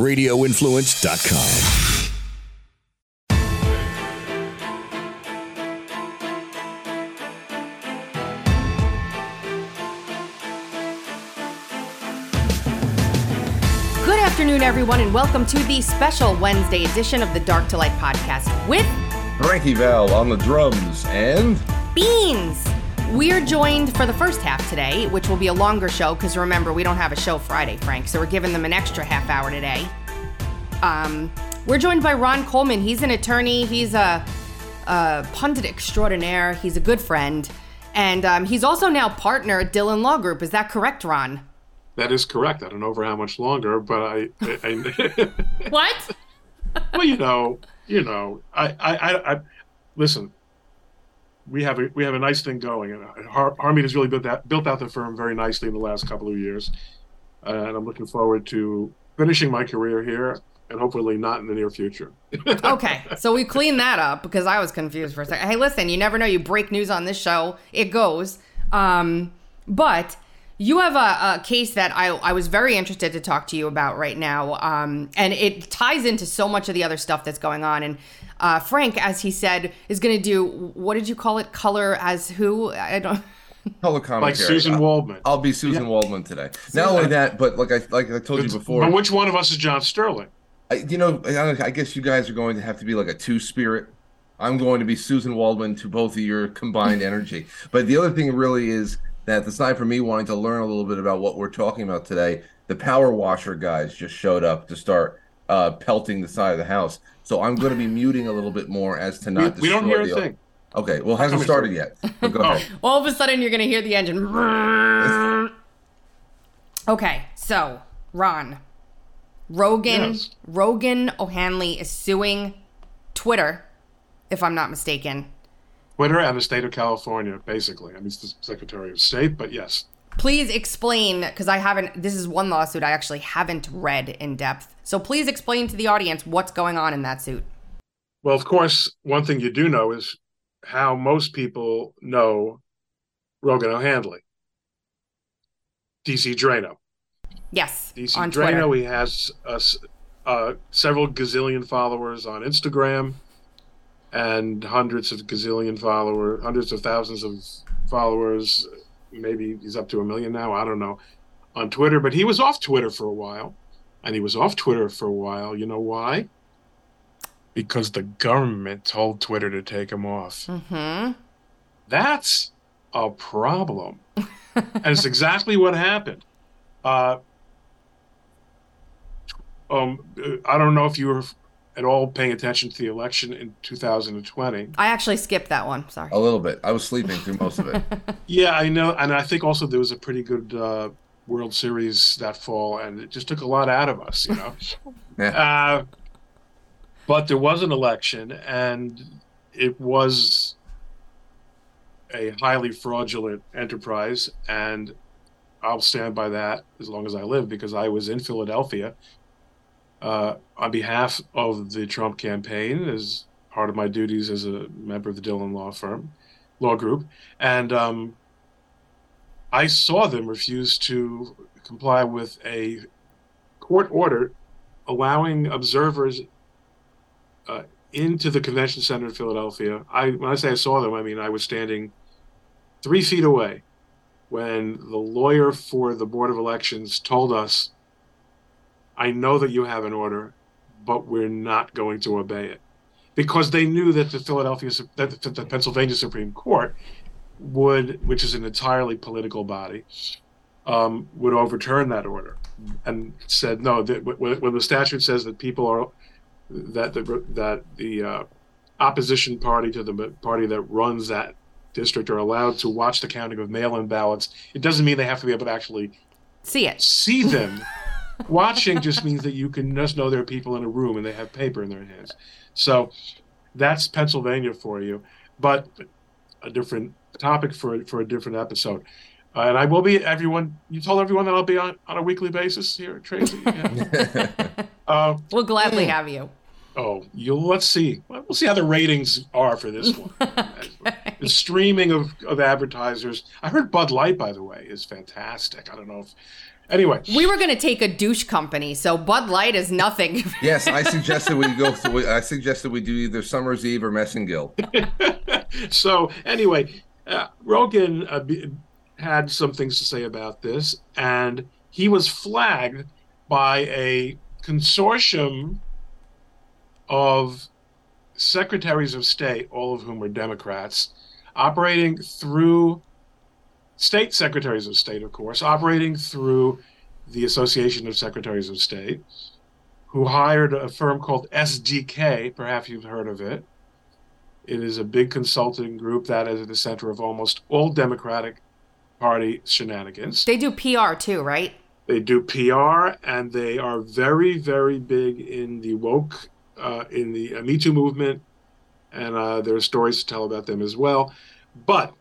radioinfluence.com. Good afternoon, everyone, and welcome to the special Wednesday edition of the Dark to Light podcast with Frankie Val on the drums and Beanz. We're joined for the first half today, which will be a longer show because remember, we don't have a show Friday, Frank, so we're giving them an extra half hour today. Um, we're joined by Ron Coleman. He's an attorney, he's a, a pundit extraordinaire, he's a good friend, and um, he's also now partner at Dhillon Law Group. Is that correct, Ron? That is correct. I don't know for how much longer, but I, I, I What? well, you know, you know, I, I, I, I listen. We have a we have a nice thing going, and Har- Harmeet has really built that built out the firm very nicely in the last couple of years, uh, and I'm looking forward to finishing my career here, and hopefully not in the near future. okay, so we cleaned that up because I was confused for a second. Hey, listen, you never know. You break news on this show, it goes. Um, but you have a, a case that I, I was very interested to talk to you about right now, um, and it ties into so much of the other stuff that's going on. And uh, Frank, as he said, is going to do what did you call it? Color as who? I don't. color commentary. Like Susan I'll, Waldman. I'll be Susan Waldman today. Not only that, but like I like I told you before, But which one of us is John Sterling? I, you know, I, I guess you guys are going to have to be like a two spirit. I'm going to be Susan Waldman to both of your combined energy. But the other thing really is that aside from me wanting to learn a little bit about what we're talking about today, the power washer guys just showed up to start uh, pelting the side of the house. So I'm going to be muting a little bit more as to We, not. we don't hear a the- thing. Okay, well, it hasn't started yet. But go ahead. All of a sudden, you're going to hear the engine. Okay, so Ron, Rogan, Yes. Rogan O'Handley is suing Twitter, if I'm not mistaken. Twitter and the state of California, basically. I mean, it's the Secretary of State, but yes. Please explain, because I haven't. This is one lawsuit I actually haven't read in depth. So please explain to the audience what's going on in that suit. Well, of course, one thing you do know is how most people know Rogan O'Handley. DC Draino. Yes, DC on Twitter. Draino, he has uh, s- uh, several gazillion followers on Instagram and hundreds of gazillion followers, hundreds of thousands of followers. Maybe he's up to a million now. I don't know on Twitter, but he was off Twitter for a while. And he was off Twitter for a while. You know why? Because the government told Twitter to take him off. Mm-hmm. That's a problem. and it's exactly what happened. Uh, um, I don't know if you were at all paying attention to the election in 2020. I actually skipped that one. Sorry. A little bit. I was sleeping through most of it. Yeah, I know. And I think also there was a pretty good uh, World Series that fall, and it just took a lot out of us, you know. Yeah. uh, but there was an election, and it was a highly fraudulent enterprise, and I'll stand by that as long as I live because I was in Philadelphia uh, on behalf of the Trump campaign as part of my duties as a member of the Dhillon Law Firm, Law Group, and um, I saw them refuse to comply with a court order allowing observers uh, into the convention center in Philadelphia. I when I say I saw them, I mean I was standing three feet away when the lawyer for the Board of Elections told us, "I know that you have an order, but we're not going to obey it," because they knew that the Philadelphia that the, Pennsylvania Supreme Court would, which is an entirely political body, um, would overturn that order and said no. That when, when the statute says that people are that the that the uh, opposition party to the party that runs that district are allowed to watch the counting of mail-in ballots, it doesn't mean they have to be able to actually See it. see them. Watching just means that you can just know there are people in a room and they have paper in their hands. So that's Pennsylvania for you, but a different topic for for a different episode. Uh, and I will be everyone. You told everyone that I'll be on, on a weekly basis here, at Tracy. Yeah. uh, We'll gladly have you. oh, you'll let's see. Well, We'll see how the ratings are for this one. The streaming of, of advertisers. I heard Bud Light, by the way, is fantastic. I don't know if Anyway, We were going to take a douche company, so Bud Light is nothing. Yes, I suggested we go through. I suggested we do either Summer's Eve or Massengill. so anyway, uh, Rogan uh, be, had some things to say about this, and he was flagged by a consortium of secretaries of state, all of whom were Democrats, operating through state secretaries of state, of course, operating through the Association of Secretaries of State, who hired a firm called SDK. Perhaps you've heard of it. It is a big consulting group that is at the center of almost all Democratic Party shenanigans. they do PR too, right? They do PR, and they are very, very big in the woke, uh, in the uh, Me Too movement, and uh, there are stories to tell about them as well. But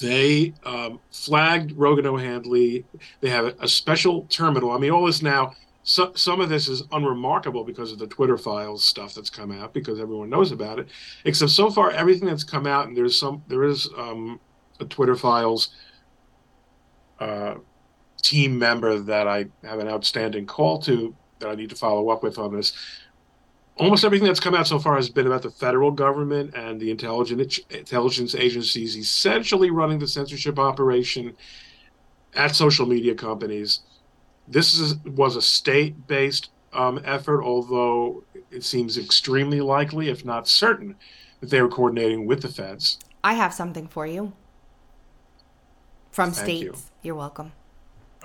they um, flagged Rogan O'Handley. They have a, special terminal. I mean, all this now. So, some of this is unremarkable because of the Twitter files stuff that's come out because everyone knows about it. Except so far, everything that's come out, and there's some, there is um, a Twitter files uh, team member that I have an outstanding call to that I need to follow up with on this. Almost everything that's come out so far has been about the federal government and the intelligence intelligence agencies essentially running the censorship operation at social media companies. This is, was a state-based um, effort, although it seems extremely likely, if not certain, that they were coordinating with the feds. I have something for you. From Thank states. you. You're welcome.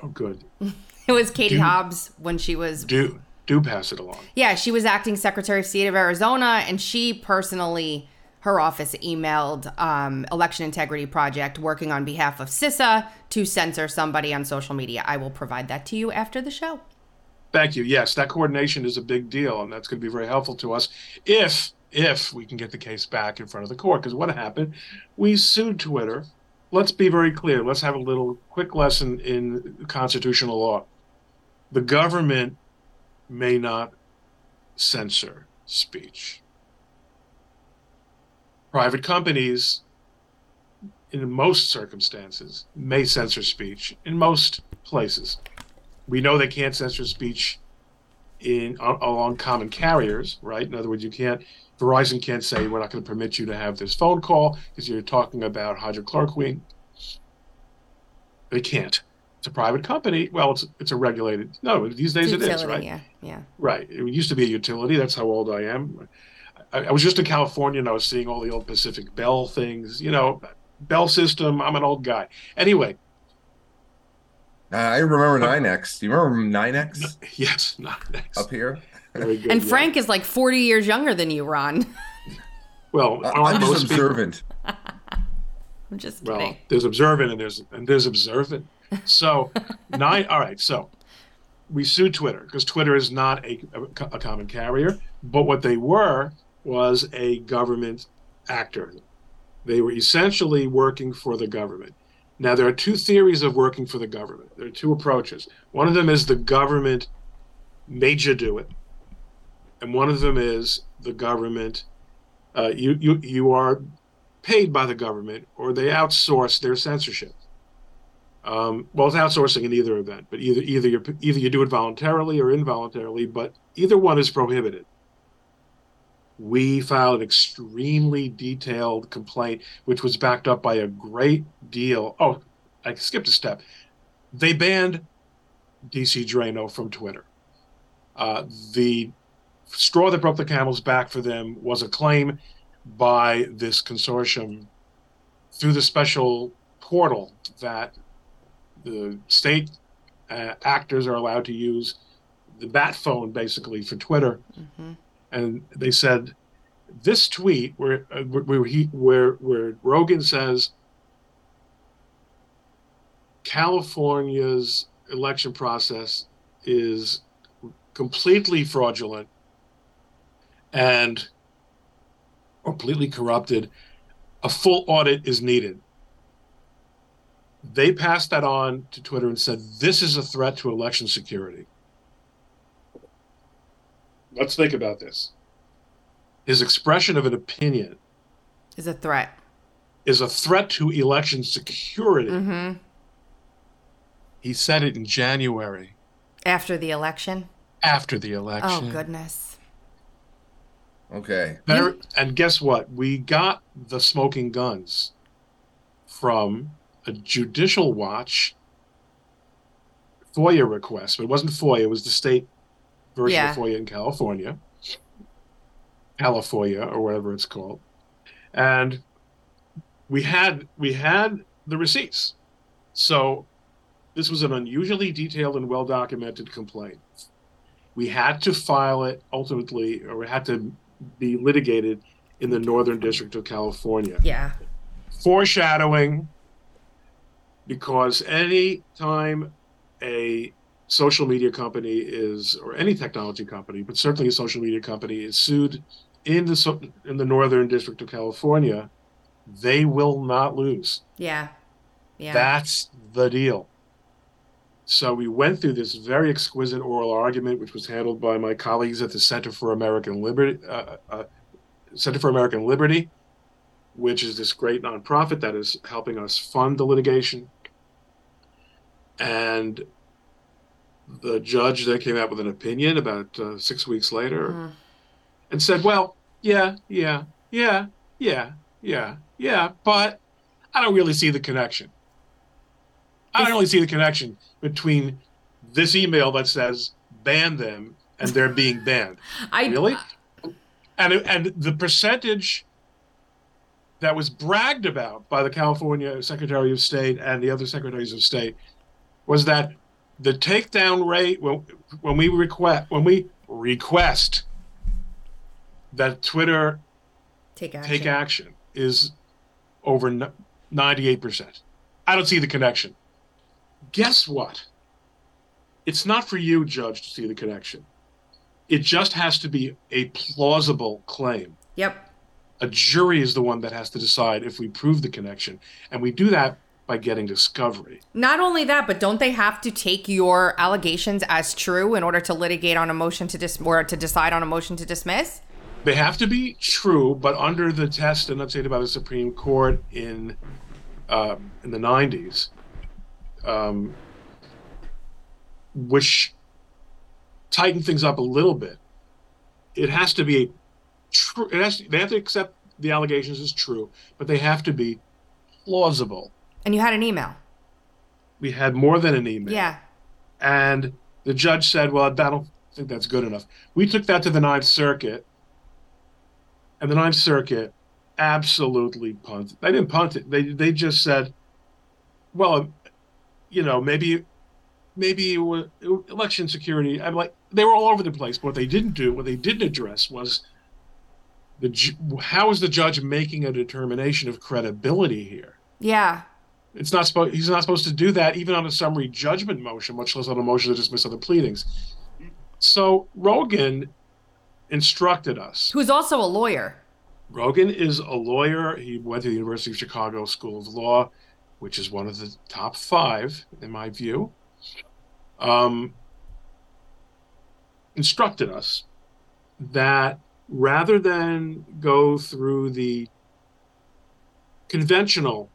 Oh, good. It was Katie Do- Hobbs when she was Do do pass it along. Yeah, she was acting Secretary of State of Arizona, and she personally, her office emailed um, Election Integrity Project working on behalf of CISA to censor somebody on social media. I will provide that to you after the show. Thank you. Yes, that coordination is a big deal, and that's going to be very helpful to us if if we can get the case back in front of the court. Because what happened? We sued Twitter. Let's be very clear. Let's have a little quick lesson in constitutional law. The government may not censor speech. Private companies, in most circumstances, may censor speech in most places we know they can't censor speech in along common carriers, right? In other words, you can't Verizon can't say we're not going to permit you to have this phone call because you're talking about hydrochloroquine. They can't. It's a private company. Well, it's it's a regulated. No, these days it is, right? Yeah, yeah. Right. It used to be a utility. That's how old I am. I, I was just in California and I was seeing all the old Pacific Bell things. You know, Bell system. I'm an old guy. Anyway, Uh, I remember NYNEX. Do you remember NYNEX yes, not next. up here? Good. And yeah. Frank is like 40 years younger than you, Ron. well, uh, I'm just most observant. I'm just Well, there's observant and there's and there's observant. So nine. All right. So we sued Twitter because Twitter is not a, a, a common carrier, but what they were was a government actor. They were essentially working for the government. Now there are two theories of working for the government. There are two approaches. One of them is the government made you do it, and one of them is the government. Uh, you you you are paid by the government or they outsource their censorship. Um, well, it's outsourcing in either event, but either either you either you do it voluntarily or involuntarily, but either one is prohibited. We filed an extremely detailed complaint, which was backed up by a great deal. Oh, I skipped a step. They banned DC Draino from Twitter. Uh, the straw that broke the camel's back for them was a claim by this consortium through the special portal that the state uh, actors are allowed to use the bat phone basically for Twitter. Mhm. And they said this tweet where uh, where he where where Rogan says California's election process is completely fraudulent and completely corrupted, a full audit is needed. They passed that on to Twitter and said, this is a threat to election security. Let's think about this. His expression of an opinion Is a threat. is a threat to election security. Mm-hmm. He said it in January After the election. after the election. Oh goodness. Okay. There, and guess what? We got the smoking guns from a Judicial Watch FOIA request. But it wasn't FOIA, it was the state version Yeah. of FOIA in California. California or whatever it's called. And we had we had the receipts. So this was an unusually detailed and well documented complaint. We had to file it ultimately, or it had to be litigated in the Northern District of California. Yeah. Foreshadowing, because any time a social media company is, or any technology company, but certainly a social media company is sued in the in the Northern District of California, they will not lose. Yeah. Yeah. That's the deal. So we went through this very exquisite oral argument, which was handled by my colleagues at the Center for American Liberty, uh, uh, Center for American Liberty, which is this great nonprofit that is helping us fund the litigation. And the judge then came out with an opinion about uh, six weeks later Mhm. and said, "Well, yeah, yeah, yeah, yeah, yeah, yeah, but I don't really see the connection. I don't really see the connection between this email that says ban them and they're being banned. I Really? And and the percentage that was bragged about by the California Secretary of State and the other secretaries of state was that the takedown rate when when we request when we request that Twitter take action. take action is over ninety-eight percent. I don't see the connection. Guess what? It's not for you, judge, to see the connection. It just has to be a plausible claim. Yep. A jury is the one that has to decide if we prove the connection, and we do that by getting discovery. Not only that, but don't they have to take your allegations as true in order to litigate on a motion to dis or to decide on a motion to dismiss? They have to be true, but under the test enunciated by the Supreme Court in uh, in the '90s, um, which tightened things up a little bit. It has to be a true. It has. To, they have to accept the allegations as true, but they have to be plausible. And you had an email. We had more than an email. Yeah. And the judge said, Well, I don't think that's good enough. We took that to the Ninth Circuit, and the Ninth Circuit absolutely punted. They didn't punt it. They they just said, Well, you know, maybe maybe it was election security. I'm like they were all over the place. But what they didn't do, what they didn't address was the how is the judge making a determination of credibility here? Yeah. It's not supposed. He's not supposed to do that even on a summary judgment motion, much less on a motion to dismiss other pleadings. So Rogan instructed us. Who's also a lawyer. Rogan is a lawyer. He went to the University of Chicago School of Law, which is one of the top five in my view. Um, instructed us that rather than go through the conventional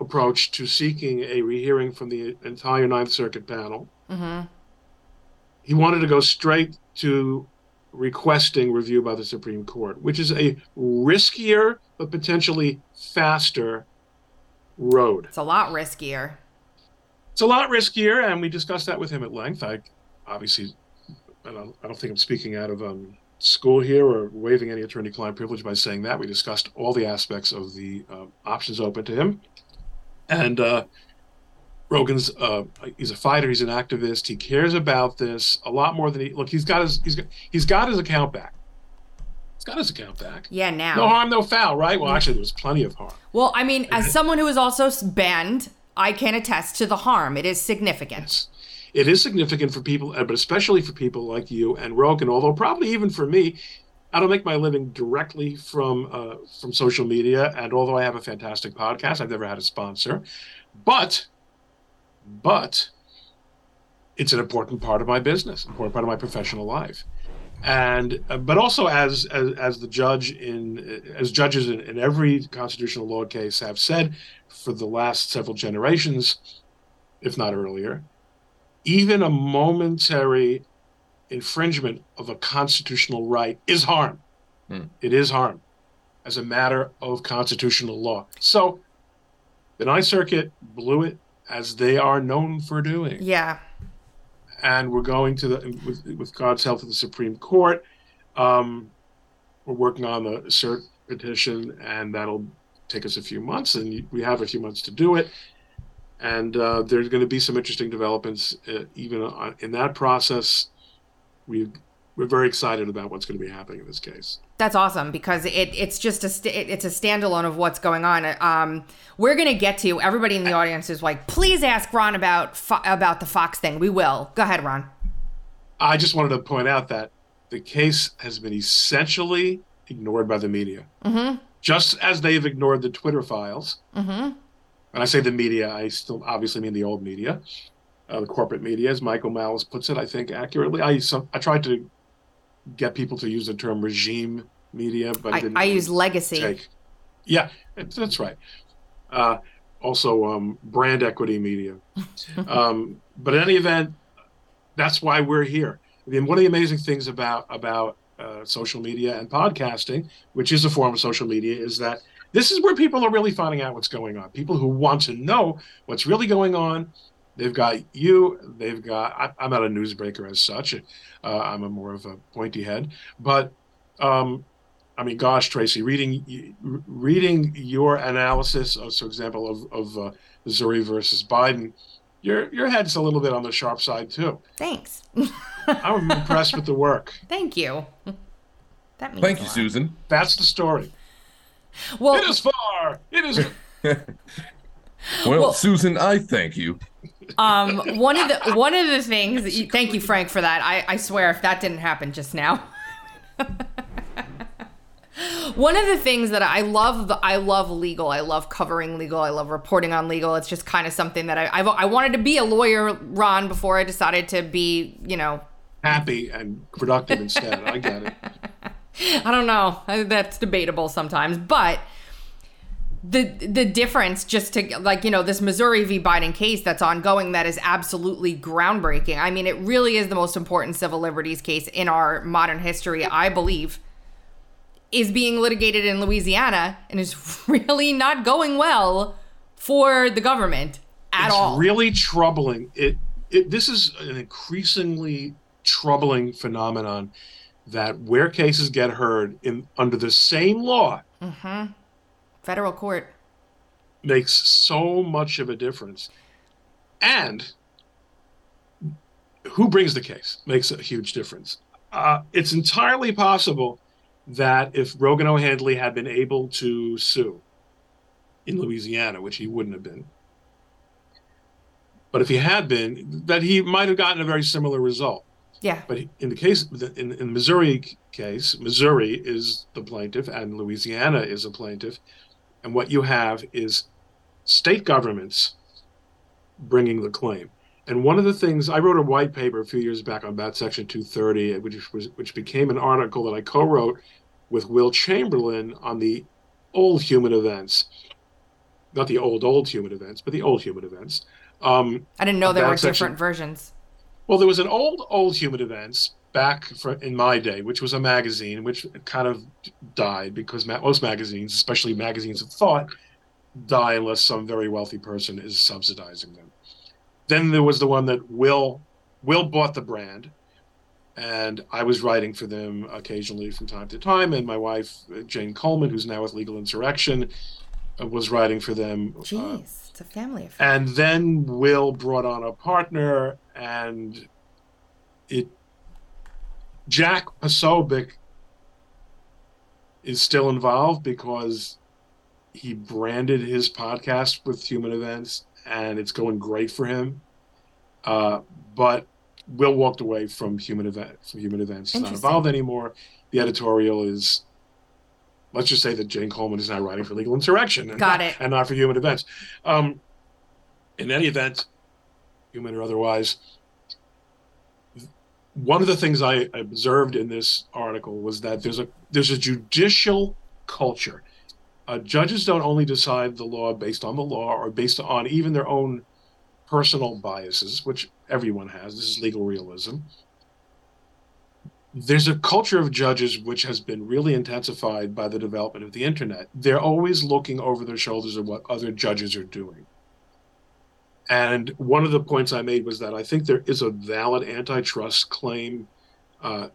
approach to seeking a rehearing from the entire Ninth Circuit panel. Mm-hmm. He wanted to go straight to requesting review by the Supreme Court, which is a riskier but potentially faster road. It's a lot riskier. It's a lot riskier, and we discussed that with him at length. I obviously, I don't, I don't think I'm speaking out of um, school here or waiving any attorney-client privilege by saying that. We discussed all the aspects of the uh, options open to him, and uh, Rogan's uh, he's a fighter, he's an activist, he cares about this a lot more than he look. He's got his he's got he's got his account back. He's got his account back. Yeah, now. No harm, no foul, right? Well, actually, there was plenty of harm. Well, I mean, as someone who is also banned, I can attest to the harm. It is significant. Yes. It is significant for people, uh, but especially for people like you and Rogan. Although probably even for me, I don't make my living directly from uh, from social media. And although I have a fantastic podcast, I've never had a sponsor. But, but, it's an important part of my business, important part of my professional life. And uh, but also as, as as the judge in as judges in, in every constitutional law case have said for the last several generations, if not earlier, even a momentary infringement of a constitutional right is harm. Hmm. It is harm as a matter of constitutional law. So the Ninth Circuit blew it as they are known for doing. Yeah. And we're going to the, with, with God's help, to the Supreme Court. Um, we're working on the cert petition, and that'll take us a few months, and we have a few months to do it. And uh, there's going to be some interesting developments uh, even on, in that process. We we're very excited about what's going to be happening in this case. That's awesome because it it's just a st- it's a standalone of what's going on. Um, we're gonna get to everybody in the audience is like, please ask Ron about Fo- about the Fox thing. We will. Go ahead, Ron. I just wanted to point out that the case has been essentially ignored by the media, Mm-hmm. just as they've ignored the Twitter files. Mm-hmm. When I say the media, I still obviously mean the old media, uh, the corporate media, as Michael Malice puts it. I think accurately. I some, I tried to get people to use the term regime media, but I, I use legacy. take. Yeah, that's right. Uh, also, um, brand equity media. um, but in any event, that's why we're here. I mean, one of the amazing things about about uh, social media and podcasting, which is a form of social media, is that this is where people are really finding out what's going on. People who want to know what's really going on. They've got you. They've got. I, I'm not a newsbreaker as such. Uh, I'm a more of a pointy head, but um, I mean, gosh, Tracy, reading reading your analysis of, for example, of of uh, Missouri versus Biden, your your head's a little bit on the sharp side too. Thanks. I'm impressed with the work. Thank you. That means Thank you, lot. Susan. That's the story. Well, It is far. It is. Well, Well- Susan, I thank you. Um, one of the one of the things. That you, thank you, Frank, for that. I, I swear, if that didn't happen just now. One of the things that I love, the, I love legal. I love covering legal. I love reporting on legal. It's just kind of something that I, I've, I wanted to be a lawyer, Ron, before I decided to be, you know, happy and productive instead. I get it. I don't know. That's debatable sometimes, but the the difference just to like you know this Missouri v Biden case that's ongoing that is absolutely groundbreaking. I mean, it really is the most important civil liberties case in our modern history, I believe. Is being litigated in Louisiana and is really not going well for the government at it's all. really troubling. It, it this is an increasingly troubling phenomenon that where cases get heard in under the same law mm-hmm. Federal court. makes so much of a difference. And who brings the case makes a huge difference. Uh, it's entirely possible that if Rogan O'Handley had been able to sue in Louisiana, which he wouldn't have been, but if he had been, that he might have gotten a very similar result. Yeah. But in the case, in, in the Missouri case, Missouri is the plaintiff and Louisiana is a plaintiff. And what you have is state governments bringing the claim. And one of the things I wrote a white paper a few years back on about Section 230, which was which became an article that I co-wrote with Will Chamberlain on the old human events, not the old old human events, but the old human events. Um, I didn't know there were section- different versions. well, there was an old, old Human Events back for, in my day, which was a magazine which kind of died because ma- most magazines, especially magazines of thought, die unless some very wealthy person is subsidizing them. Then there was the one that Will Will bought the brand, and I was writing for them occasionally from time to time. And my wife uh, Jane Coleman, who's now with Legal Insurrection, uh, was writing for them. uh, it's a family affair. and then Will brought on a partner, and it Jack Posobiec is still involved because he branded his podcast with Human Events, and it's going great for him. Uh, but Will walked away from Human Event from Human Events. He's not involved anymore. The editorial is. Let's just say that Jane Coleman is now writing for Legal Insurrection and, Got not, it. and not for Human Events. Um, in any event, human or otherwise, one of the things I observed in this article was that there's a there's a judicial culture. Uh, judges don't only decide the law based on the law or based on even their own personal biases, which everyone has. This is legal realism. There's a culture of judges which has been really intensified by the development of the internet. They're always looking over their shoulders at what other judges are doing. And one of the points I made was that I think there is a valid antitrust claim uh,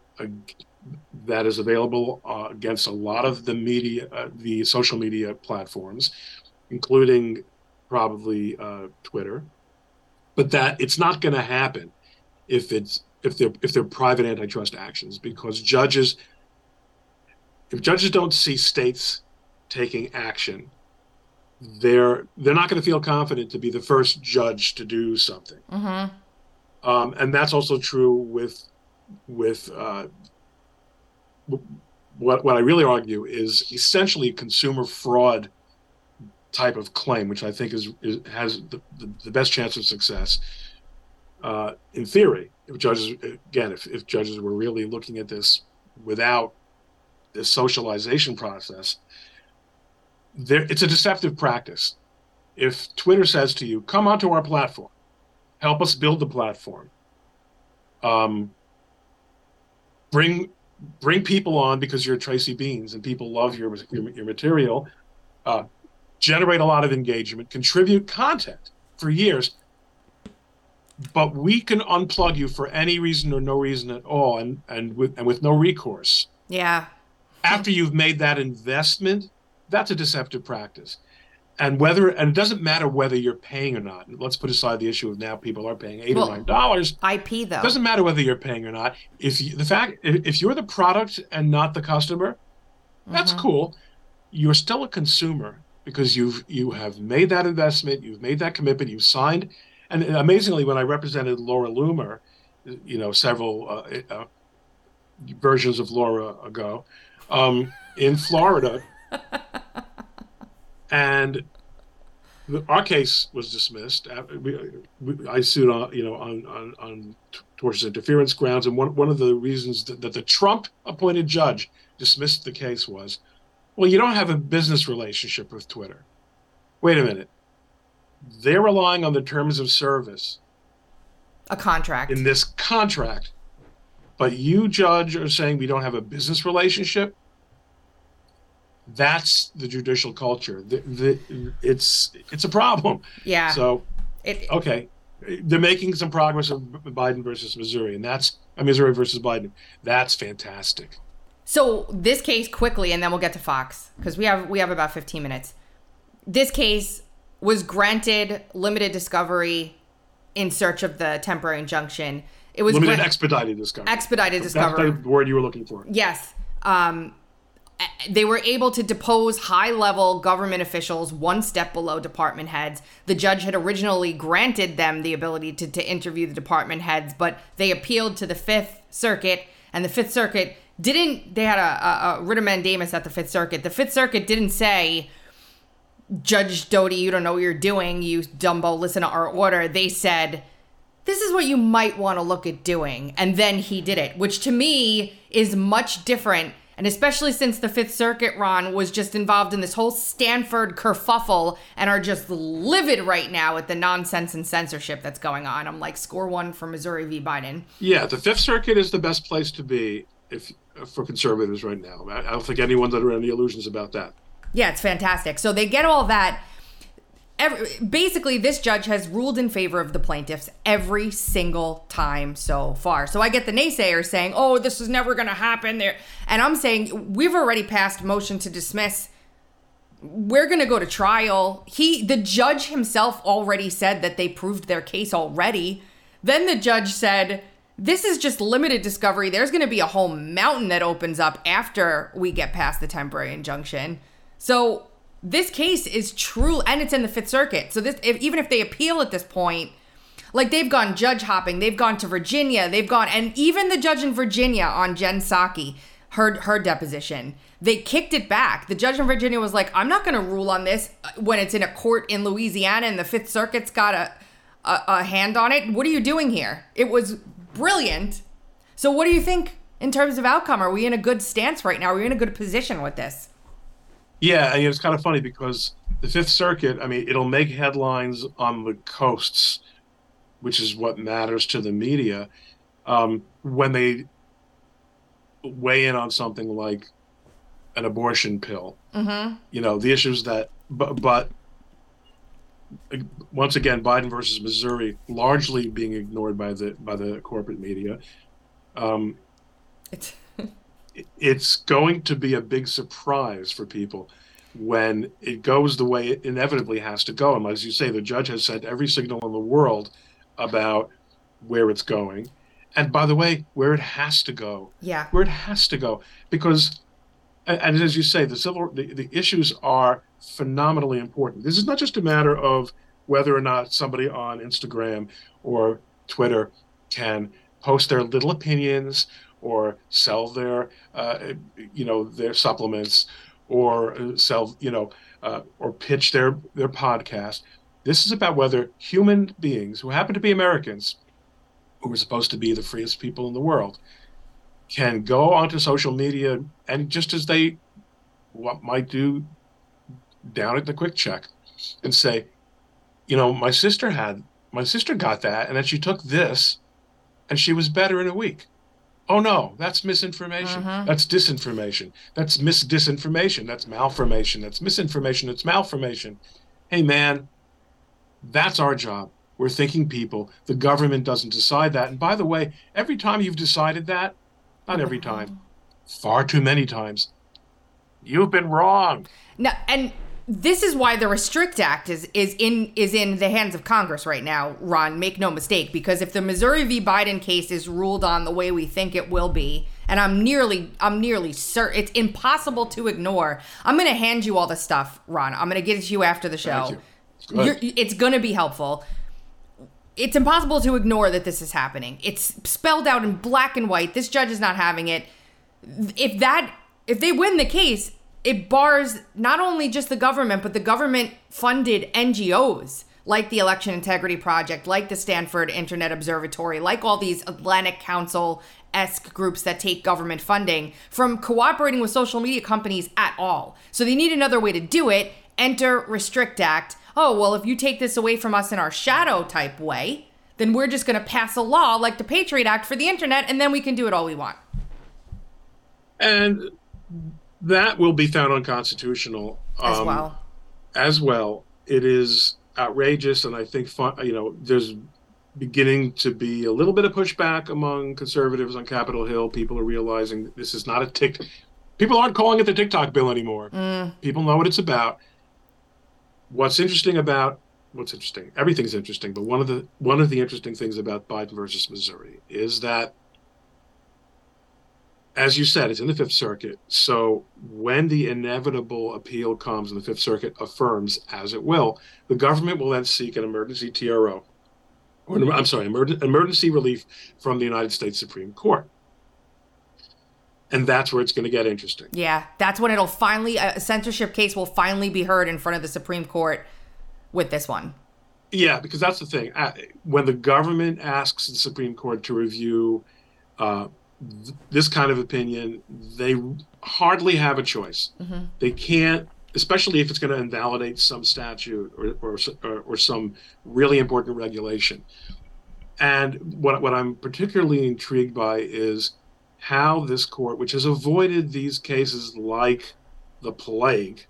that is available uh, against a lot of the media, uh, the social media platforms, including probably uh, Twitter, but that it's not going to happen if it's if they're if they're private antitrust actions because judges if judges don't see states taking action they're they're not going to feel confident to be the first judge to do something Mm-hmm. um, and that's also true with with uh, what what I really argue is essentially consumer fraud type of claim, which I think is, is has the, the, the, best chance of success. Uh, in theory, if judges again, if, if judges were really looking at this without this socialization process, there it's a deceptive practice. If Twitter says to you, "Come onto our platform, help us build the platform," um, bring bring people on because you're Tracy Beanz and people love your your, your material. Uh, generate a lot of engagement, contribute content for years. But we can unplug you for any reason or no reason at all, and and with and with no recourse. Yeah. After you've made that investment, that's a deceptive practice. And whether and it doesn't matter whether you're paying or not. Let's put aside the issue of now people are paying eight Well, or nine dollars. IP though. It doesn't matter whether you're paying or not. If you, the fact if you're the product and not the customer, that's Mhm. cool. You're still a consumer because you've you have made that investment, you've made that commitment, you've signed. And amazingly, when I represented Laura Loomer, you know, several uh, uh, versions of Laura ago, um, in Florida, and the, our case was dismissed. Uh, we, we, I sued on, you know, on on, on tortious interference grounds, and one one of the reasons that, that the Trump-appointed judge dismissed the case was, well, you don't have a business relationship with Twitter. Wait a minute. They're relying on the terms of service a contract. in this contract, but you, judge, are saying we don't have a business relationship. That's the judicial culture. The, the, it's it's a problem. yeah. So it, okay, they're making some progress on Biden versus Missouri, and that's uh, Missouri versus Biden. That's fantastic. So this case quickly, and then we'll get to Fox because we have we have about fifteen minutes. This case was granted limited discovery in search of the temporary injunction. It was Limited expedited discovery. expedited That's discovery. the word you were looking for. Yes. Um, they were able to depose high level government officials one step below department heads. The judge had originally granted them the ability to, to interview the department heads, but they appealed to the Fifth Circuit, and the Fifth Circuit didn't. They had a, a, a writ of mandamus at the Fifth Circuit. The Fifth Circuit didn't say, Judge Doughty, you don't know what you're doing, you Dumbo, listen to our order. They said, this is what you might want to look at doing. And then he did it, which to me is much different. And especially since the Fifth Circuit, Ron, was just involved in this whole Stanford kerfuffle and are just livid right now at the nonsense and censorship that's going on. I'm like, score one for Missouri v. Biden. Yeah, the Fifth Circuit is the best place to be if for conservatives right now. I I don't think anyone's under any illusions about that. Yeah, it's fantastic. So they get all that. Every, basically, this judge has ruled in favor of the plaintiffs every single time so far. So I get the naysayers saying, "Oh, this is never going to happen." There, and I'm saying we've already passed motion to dismiss. We're going to go to trial. He, the judge himself, already said that they proved their case already. Then the judge said, "This is just limited discovery. There's going to be a whole mountain that opens up after we get past the temporary injunction." So this case is true, and it's in the Fifth Circuit. So this, if, even if they appeal at this point, like they've gone judge hopping, they've gone to Virginia, they've gone, and even the judge in Virginia on Jen Psaki, her her deposition, they kicked it back. The judge in Virginia was like, "I'm not going to rule on this uh, when it's in a court in Louisiana, and the Fifth Circuit's got a, a a hand on it. What are you doing here?" It was brilliant. So, what do you think in terms of outcome? Are we in a good stance right now? Are we in a good position with this? Yeah, and it's kind of funny because the Fifth Circuit, I mean, it'll make headlines on the coasts which is what matters to the media, um, when they weigh in on something like an abortion pill. Mm-hmm. You know, the issues that, but, but once again, Biden versus Missouri largely being ignored by the by the corporate media. Um, It's it's going to be a big surprise for people when it goes the way it inevitably has to go. And as you say, the judge has sent every signal in the world about where it's going. And by the way, where it has to go, yeah. where it has to go, because, and as you say, the civil the, the issues are phenomenally important. This is not just a matter of whether or not somebody on Instagram or Twitter can post their little opinions or sell their, uh, you know, their supplements or sell, you know, uh, or pitch their their podcast. This is about whether human beings who happen to be Americans, who are supposed to be the freest people in the world, can go onto social media and just as they what might do down at the quick check and say, you know, my sister had my sister got that and then she took this and she was better in a week. Oh no, that's misinformation. Mhm. That's disinformation. That's misdisinformation. That's malformation. That's misinformation. That's malformation. Hey man, that's our job. We're thinking people. The government doesn't decide that. And by the way, every time you've decided that, not every time, far too many times, you've been wrong. No, and this is why the Restrict Act is is in is in the hands of Congress right now, Ron. Make no mistake, because if the Missouri v. Biden case is ruled on the way we think it will be, and I'm nearly I'm nearly certain it's impossible to ignore. I'm going to hand you all the stuff, Ron. I'm going to get it to you after the show. Good. It's going to be helpful. It's impossible to ignore that this is happening. It's spelled out in black and white. This judge is not having it. If that if they win the case, it bars not only just the government but the government funded NGOs like the Election Integrity Project, like the Stanford Internet Observatory, like all these Atlantic Council esque groups that take government funding from cooperating with social media companies at all. So they need another way to do it. Enter Restrict Act. Oh, well, if you take this away from us in our shadow type way, then we're just going to pass a law like the Patriot Act for the internet, and then we can do it all we want. and that will be found unconstitutional As um, well. As well, it is outrageous, and I think you know there's beginning to be a little bit of pushback among conservatives on Capitol Hill. People are realizing this is not a tick. People aren't calling it the TikTok bill anymore. Mm, People know what it's about. What's interesting about what's interesting? Everything's interesting, but one of the one of the interesting things about Biden versus Missouri is that as you said, it's in the Fifth Circuit. So when the inevitable appeal comes and the Fifth Circuit affirms, as it will, the government will then seek an emergency TRO, or an- I'm sorry, emer- emergency relief from the United States Supreme Court. And that's where it's going to get interesting. yeah, that's when it'll finally, a censorship case will finally be heard in front of the Supreme Court with this one. Yeah, because that's the thing. Uh, When the government asks the Supreme Court to review uh, th- this kind of opinion, they hardly have a choice. Mhm. They can't, especially if it's going to invalidate some statute or, or, or, or some really important regulation. And what, what I'm particularly intrigued by is how this court, which has avoided these cases like the plague,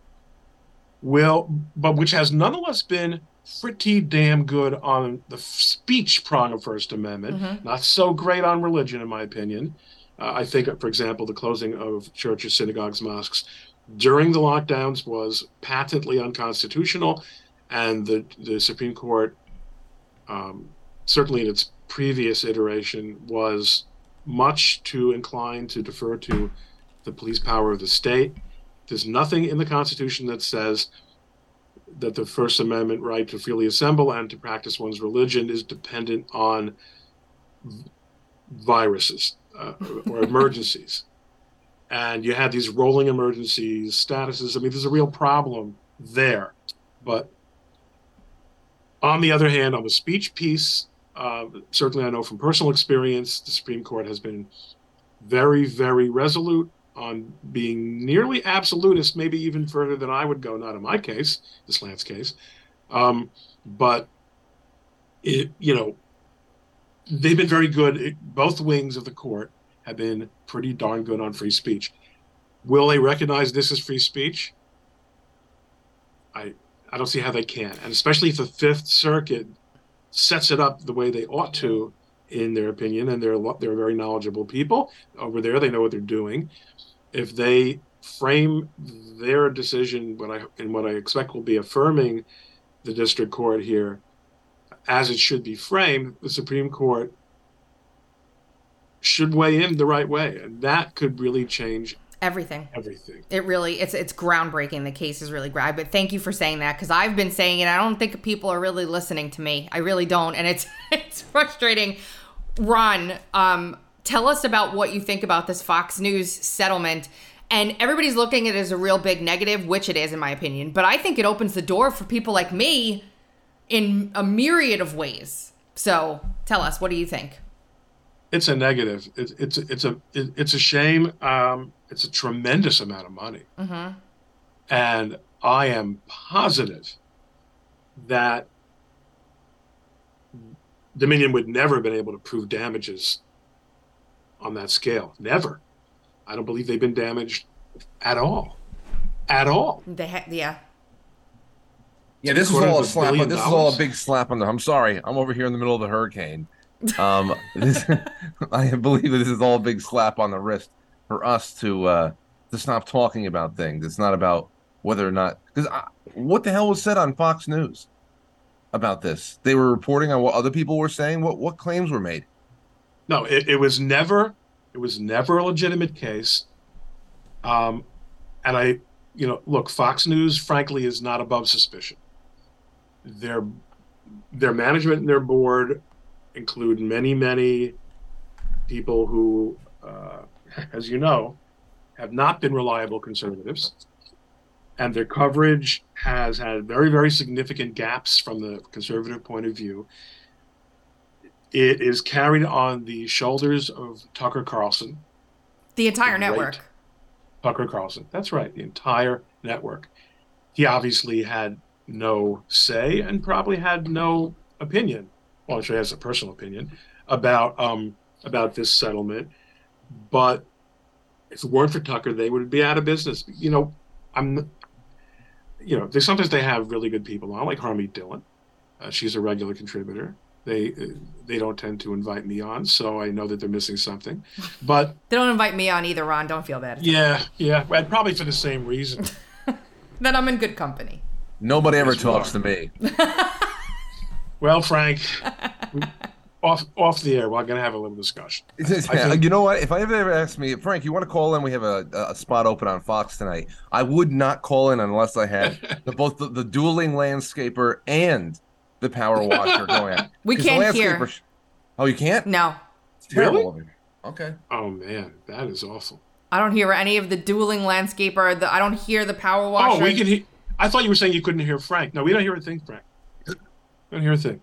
will, but which has nonetheless been pretty damn good on the speech prong of First Amendment. Mhm. Not so great on religion, in my opinion. Uh, I think, for example, the closing of churches, synagogues, mosques during the lockdowns was patently unconstitutional, and the the Supreme Court, um, certainly in its previous iteration, was much too inclined to defer to the police power of the state. There's nothing in the Constitution that says that the First Amendment right to freely assemble and to practice one's religion is dependent on viruses uh, or, or emergencies. And you had these rolling emergencies, statuses. I mean, there's a real problem there. But on the other hand, on the speech piece, uh, certainly I know from personal experience, the Supreme Court has been very, very resolute on being nearly absolutist, maybe even further than I would go. Not in my case, this Slants case, um, but it, you know, they've been very good. Both wings of the court have been pretty darn good on free speech. Will they recognize this as free speech? I I don't see how they can, and especially if the Fifth Circuit sets it up the way they ought to, in their opinion, and they're they're very knowledgeable people over there. They know what they're doing. If they frame their decision, what I and what I expect will be affirming the district court here, as it should be framed, the Supreme Court should weigh in the right way, and that could really change everything everything it really it's it's groundbreaking the case is really great but thank you for saying that because i've been saying it i don't think people are really listening to me i really don't and it's it's frustrating ron um tell us about what you think about this fox news settlement and everybody's looking at it as a real big negative which it is in my opinion but i think it opens the door for people like me in a myriad of ways so tell us what do you think it's a negative. It's it's it's a it's a shame. Um, it's a tremendous amount of money, mm-hmm. and I am positive that Dominion would never have been able to prove damages on that scale. Never. I don't believe they've been damaged at all. At all. They ha- yeah. Yeah, this is all a slap. On, this is all a big slap on the. I'm sorry, I'm over here in the middle of the hurricane. Um, this, I believe this is all a big slap on the wrist for us to uh, to stop talking about things. It's not about whether or not because what the hell was said on Fox News about this? They were reporting on what other people were saying. What what claims were made? No, it, it was never it was never a legitimate case. Um, and I, you know, look, Fox News, frankly, is not above suspicion. Their their management and their board include many, many people who, uh, as you know, have not been reliable conservatives. And their coverage has had very, very significant gaps from the conservative point of view. It is carried on the shoulders of Tucker Carlson. The entire the network. Tucker Carlson. That's right. The entire network. He obviously had no say and probably had no opinion well, actually has a personal opinion about um, about this settlement. But if it weren't for Tucker, they would be out of business. You know, I'm, you know, they sometimes they have really good people on, like Harmeet Dhillon. Uh, she's a regular contributor. They they don't tend to invite me on, so I know that they're missing something. But they don't invite me on either, Ron. Don't feel bad. Yeah, yeah, well, probably for the same reason. that I'm in good company. Nobody ever talks to me. Well, Frank, off off the air, we're gonna have a little discussion. Think, you know what? If I ever ask me, Frank, you want to call in? We have a, a spot open on Fox tonight. I would not call in unless I had the, both the, the dueling landscaper and the power washer going. On. We can't hear. Oh, you can't? No. It's terrible. Really? Okay. Oh man, that is awful. I don't hear any of the dueling landscaper. The, I don't hear the power washer. Oh, we can hear. I thought you were saying you couldn't hear Frank. No, we don't hear a thing, Frank We don't hear a thing.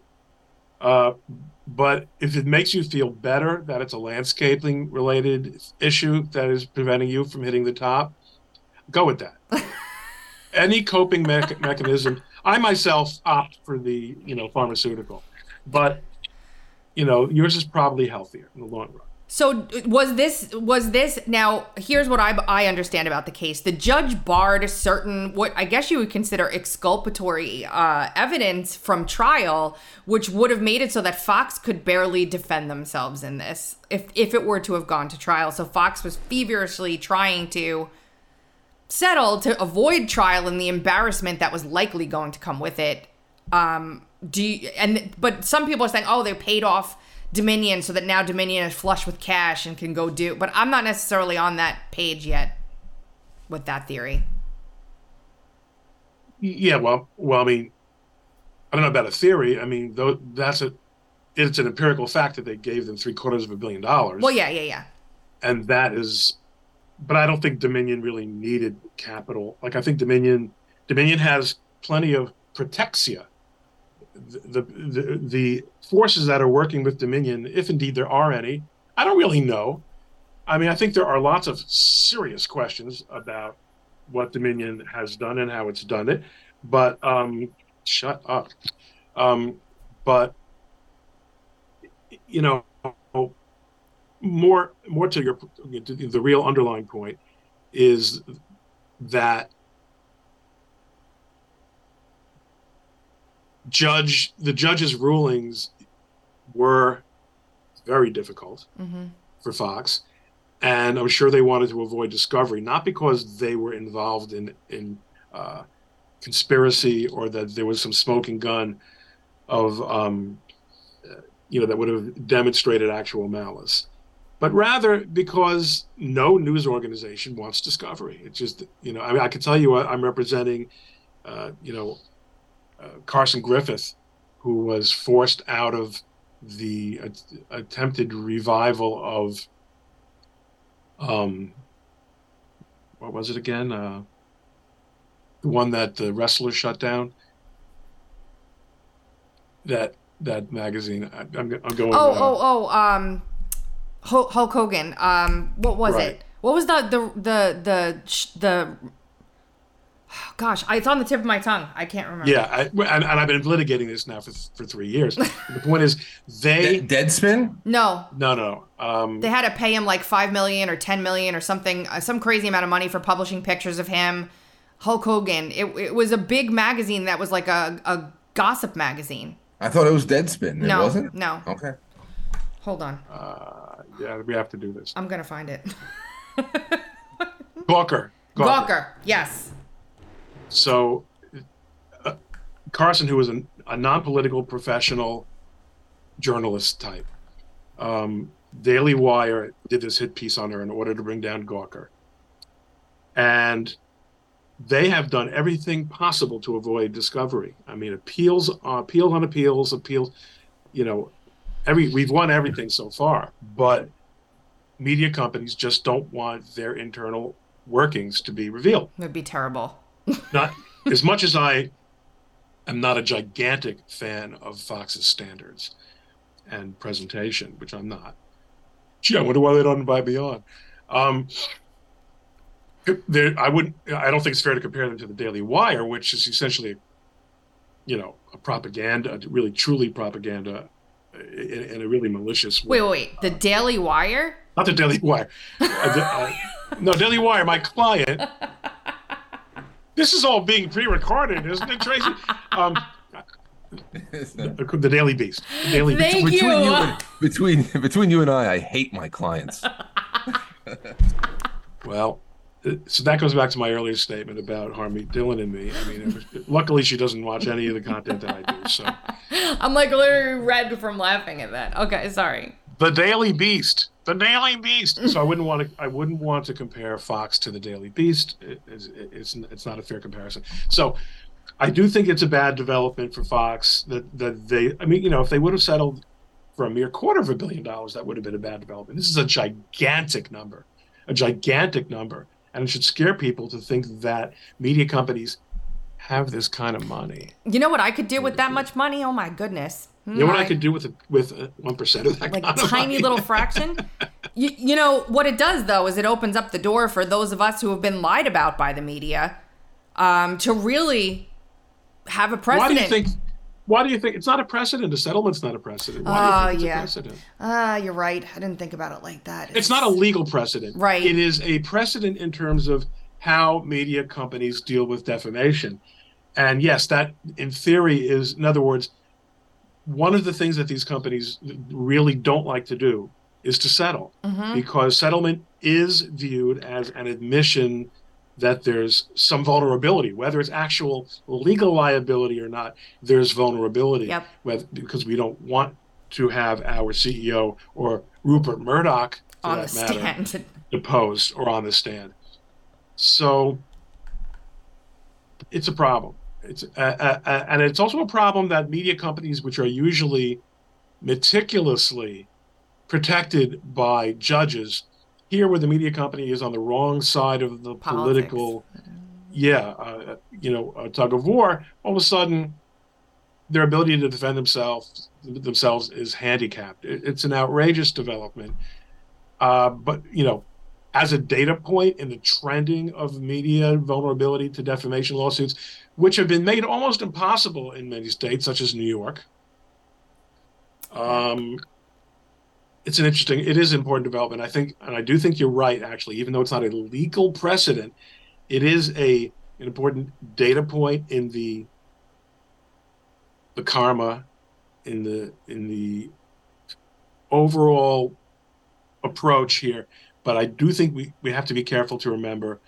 Uh, but if it makes you feel better that it's a landscaping related issue that is preventing you from hitting the top, go with that. Any coping me- mechanism. I myself opt for the you know pharmaceutical, but you know yours is probably healthier in the long run. So was this was this now here's what I I understand about the case. The judge barred certain what I guess you would consider exculpatory uh, evidence from trial, which would have made it so that Fox could barely defend themselves in this if if it were to have gone to trial. So Fox was feverishly trying to settle to avoid trial and the embarrassment that was likely going to come with it. Um, do you, and but some people are saying, oh, they paid off Dominion so that now Dominion is flush with cash and can go do. But I'm not necessarily on that page yet with that theory. Yeah, well, well, I mean, I don't know about a theory. I mean, though that's a it's an empirical fact that they gave them three quarters of a billion dollars. Well, yeah, yeah, yeah. And that is, but I don't think Dominion really needed capital. Like I think Dominion Dominion has plenty of protexia the, the, forces that are working with Dominion, if indeed there are any, I don't really know. I mean, I think there are lots of serious questions about what Dominion has done and how it's done it. But um, shut up. Um, but you know, more more to your the real underlying point is that judge the judge's rulings were very difficult Mm-hmm. for Fox, and I'm sure they wanted to avoid discovery, not because they were involved in in uh, conspiracy or that there was some smoking gun of um, uh, you know that would have demonstrated actual malice, but rather because no news organization wants discovery. It's just you know I mean I can tell you I'm representing uh, you know Carson Griffith, who was forced out of the at- attempted revival of um what was it again uh the one that the wrestler shut down that that magazine I, I'm, I'm going Oh, uh, oh, oh, um, Hulk, Hulk Hogan. Um, what was Right. it? What was the the the the sh- the? Gosh, it's on the tip of my tongue. I can't remember. yeah I, and, and I've been litigating this now for for three years the point is they De- Deadspin? No, no no um they had to pay him like five million or ten million or something, uh, some crazy amount of money for publishing pictures of him. Hulk Hogan. It, it was a big magazine that was like a, a gossip magazine. I thought it was Deadspin. It No, wasn't? no. Okay. Hold on, uh yeah we have to do this I'm gonna find it. Gawker Gawker. Yes. So, uh, Carson, who was a, a non-political professional journalist type, um, Daily Wire did this hit piece on her in order to bring down Gawker, and they have done everything possible to avoid discovery. I mean, appeals, uh, on appeals, appeals. You know, every we've won everything so far, but media companies just don't want their internal workings to be revealed It would be terrible. Not as much as I am not a gigantic fan of Fox's standards and presentation, which I'm not. Gee, I wonder why they don't buy Beyond. Um, there, I wouldn't. I don't think it's fair to compare them to the Daily Wire, which is essentially, you know, a propaganda, really truly propaganda, in, in a really malicious way. Wait, wait. The Daily Wire? Not the Daily Wire. Uh, the- uh, no, Daily Wire, my client. This is all being pre-recorded, isn't it, Tracy? Um, the, the Daily Beast. The Daily Beast. Thank between you. you and, between between you and I, I hate my clients. Well, uh, so that goes back to my earlier statement about Harmony Dhillon and me. I mean, was, luckily she doesn't watch any of the content that I do. So, I'm like literally red from laughing at that. Okay, sorry. The Daily Beast, the Daily Beast. So I wouldn't want to. I wouldn't want to compare Fox to the Daily Beast. It, it's, it's it's not a fair comparison. So. I do think it's a bad development for Fox that, that they, I mean, you know, if they would have settled for a mere quarter of a billion dollars, that would have been a bad development. This is a gigantic number, a gigantic number. And it should scare people to think that media companies have this kind of money. You know what I could do with that much money? Oh my goodness. You know what I could do with a, with one percent of that like kind of tiny money? little fraction. You, you know what it does though is it opens up the door for those of us who have been lied about by the media um, to really have a precedent. Why do you think? Why do you think it's not a precedent? A settlement's not a precedent. Why Oh, do you think it's yeah. a precedent? Ah, you're right. I didn't think about it like that. It's not a legal precedent. Right. It is a precedent in terms of how media companies deal with defamation. And yes, that in theory is, in other words, one of the things that these companies really don't like to do is to settle Mhm. because settlement is viewed as an admission that there's some vulnerability, whether it's actual legal liability or not, there's vulnerability. Yep. Whether, because we don't want to have our CEO or Rupert Murdoch for on the matter, stand. deposed or on the stand. So it's a problem. It's uh, uh, uh, and it's also a problem that media companies, which are usually meticulously protected by judges, here where the media company is on the wrong side of the Politics. political, yeah, uh, you know, uh, tug of war. All of a sudden, their ability to defend themselves themselves is handicapped. It, it's an outrageous development. Uh, but you know, as a data point in the trending of media vulnerability to defamation lawsuits, which have been made almost impossible in many states, such as New York. Um, it's an interesting. It is an important development. I think, and I do think you're right. Actually, even though it's not a legal precedent, it is a an important data point in the the karma, in the in the overall approach here. But I do think we, we have to be careful to remember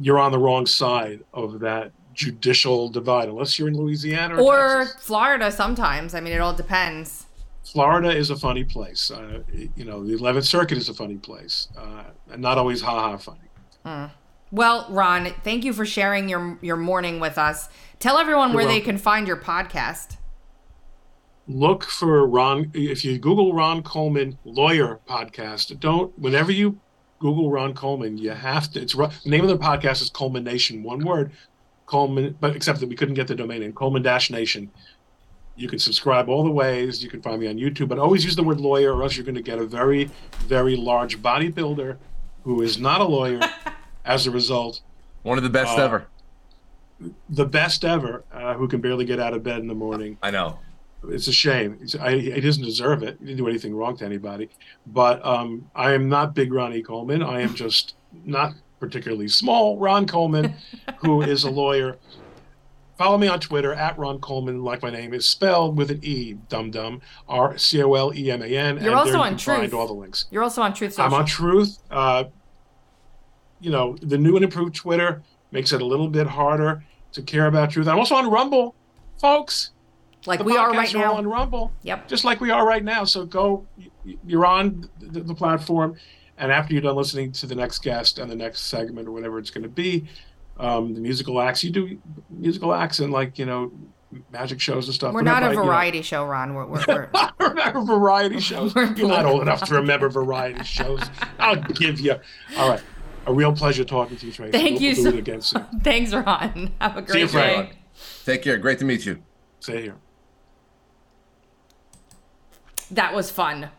you're on the wrong side of that judicial divide, unless you're in Louisiana or, Or. Florida sometimes. I mean, it all depends. Florida is a funny place. Uh, you know, the 11th Circuit is a funny place, uh, and not always ha ha funny. Well, Ron, thank you for sharing your your morning with us. Tell everyone You're where they can find your podcast. Look for Ron. If you Google Ron Coleman lawyer podcast, don't. Whenever you Google Ron Coleman, you have to. It's the name of the podcast is Coleman Nation, one word. Coleman, but except that we couldn't get the domain name. Coleman Dash Nation. You can subscribe all the ways. You can find me on YouTube, but always use the word lawyer, or else you're going to get a very, very large bodybuilder who is not a lawyer. as a result, One of the best Uh, ever. the best ever, uh, who can barely get out of bed in the morning. I know. It's a shame. It's, I, he doesn't deserve it. He didn't do anything wrong to anybody. But um, I am not big Ronnie Coleman. I am just not particularly small Ron Coleman, who is a lawyer. Follow me on Twitter at Ron Coleman, like my name is spelled with an E, dum dum, R C O L E M A N. You're also you on can find Truth. all the links. You're also on Truth Social. I'm on Truth. Uh, you know, the new and improved Twitter makes it a little bit harder to care about truth. I'm also on Rumble, folks. like The we are right now. on Rumble, Yep. just like we are right now. So go, you're on the, the platform, and after you're done listening to the next guest and the next segment or whatever it's going to be, um, the musical acts you do musical acts and like you know magic shows and stuff. We're not a Whenever I- you know, variety show, Ron. We're, we're, we're remember variety shows. We're You're not old enough to remember variety shows. I'll give you. All right. A real pleasure talking to you, Tracy. Thank we'll, you We'll so- it again soon. Thanks, Ron. Have a great See you, day. Frank. Take care. Great to meet you. Stay here. That was fun.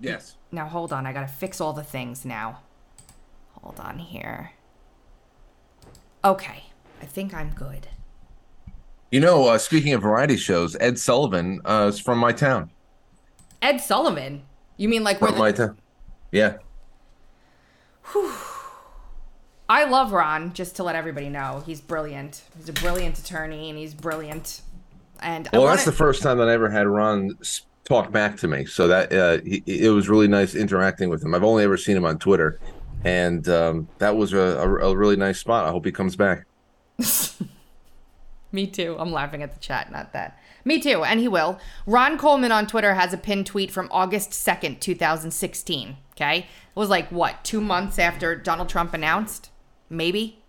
Yes. Now hold on, I gotta fix all the things now. Hold on here. Okay, I think I'm good. You know, uh, speaking of variety shows, Ed Sullivan uh, is from my town. Ed Sullivan. You mean like where From the, my town. Yeah. Whew. I love Ron, just to let everybody know. He's brilliant. He's a brilliant attorney and he's brilliant. And I Well, wanna, that's the first time that I ever had Ron talk back to me. So that uh, he, it was really nice interacting with him. I've only ever seen him on Twitter, and um, that was a, a, a really nice spot. I hope he comes back. Me too. I'm laughing at the chat, not that. Me too, and he will. Ron Coleman on Twitter has a pinned tweet from August 2nd, 2016. Okay? It was like, what, two months after Donald Trump announced? Maybe?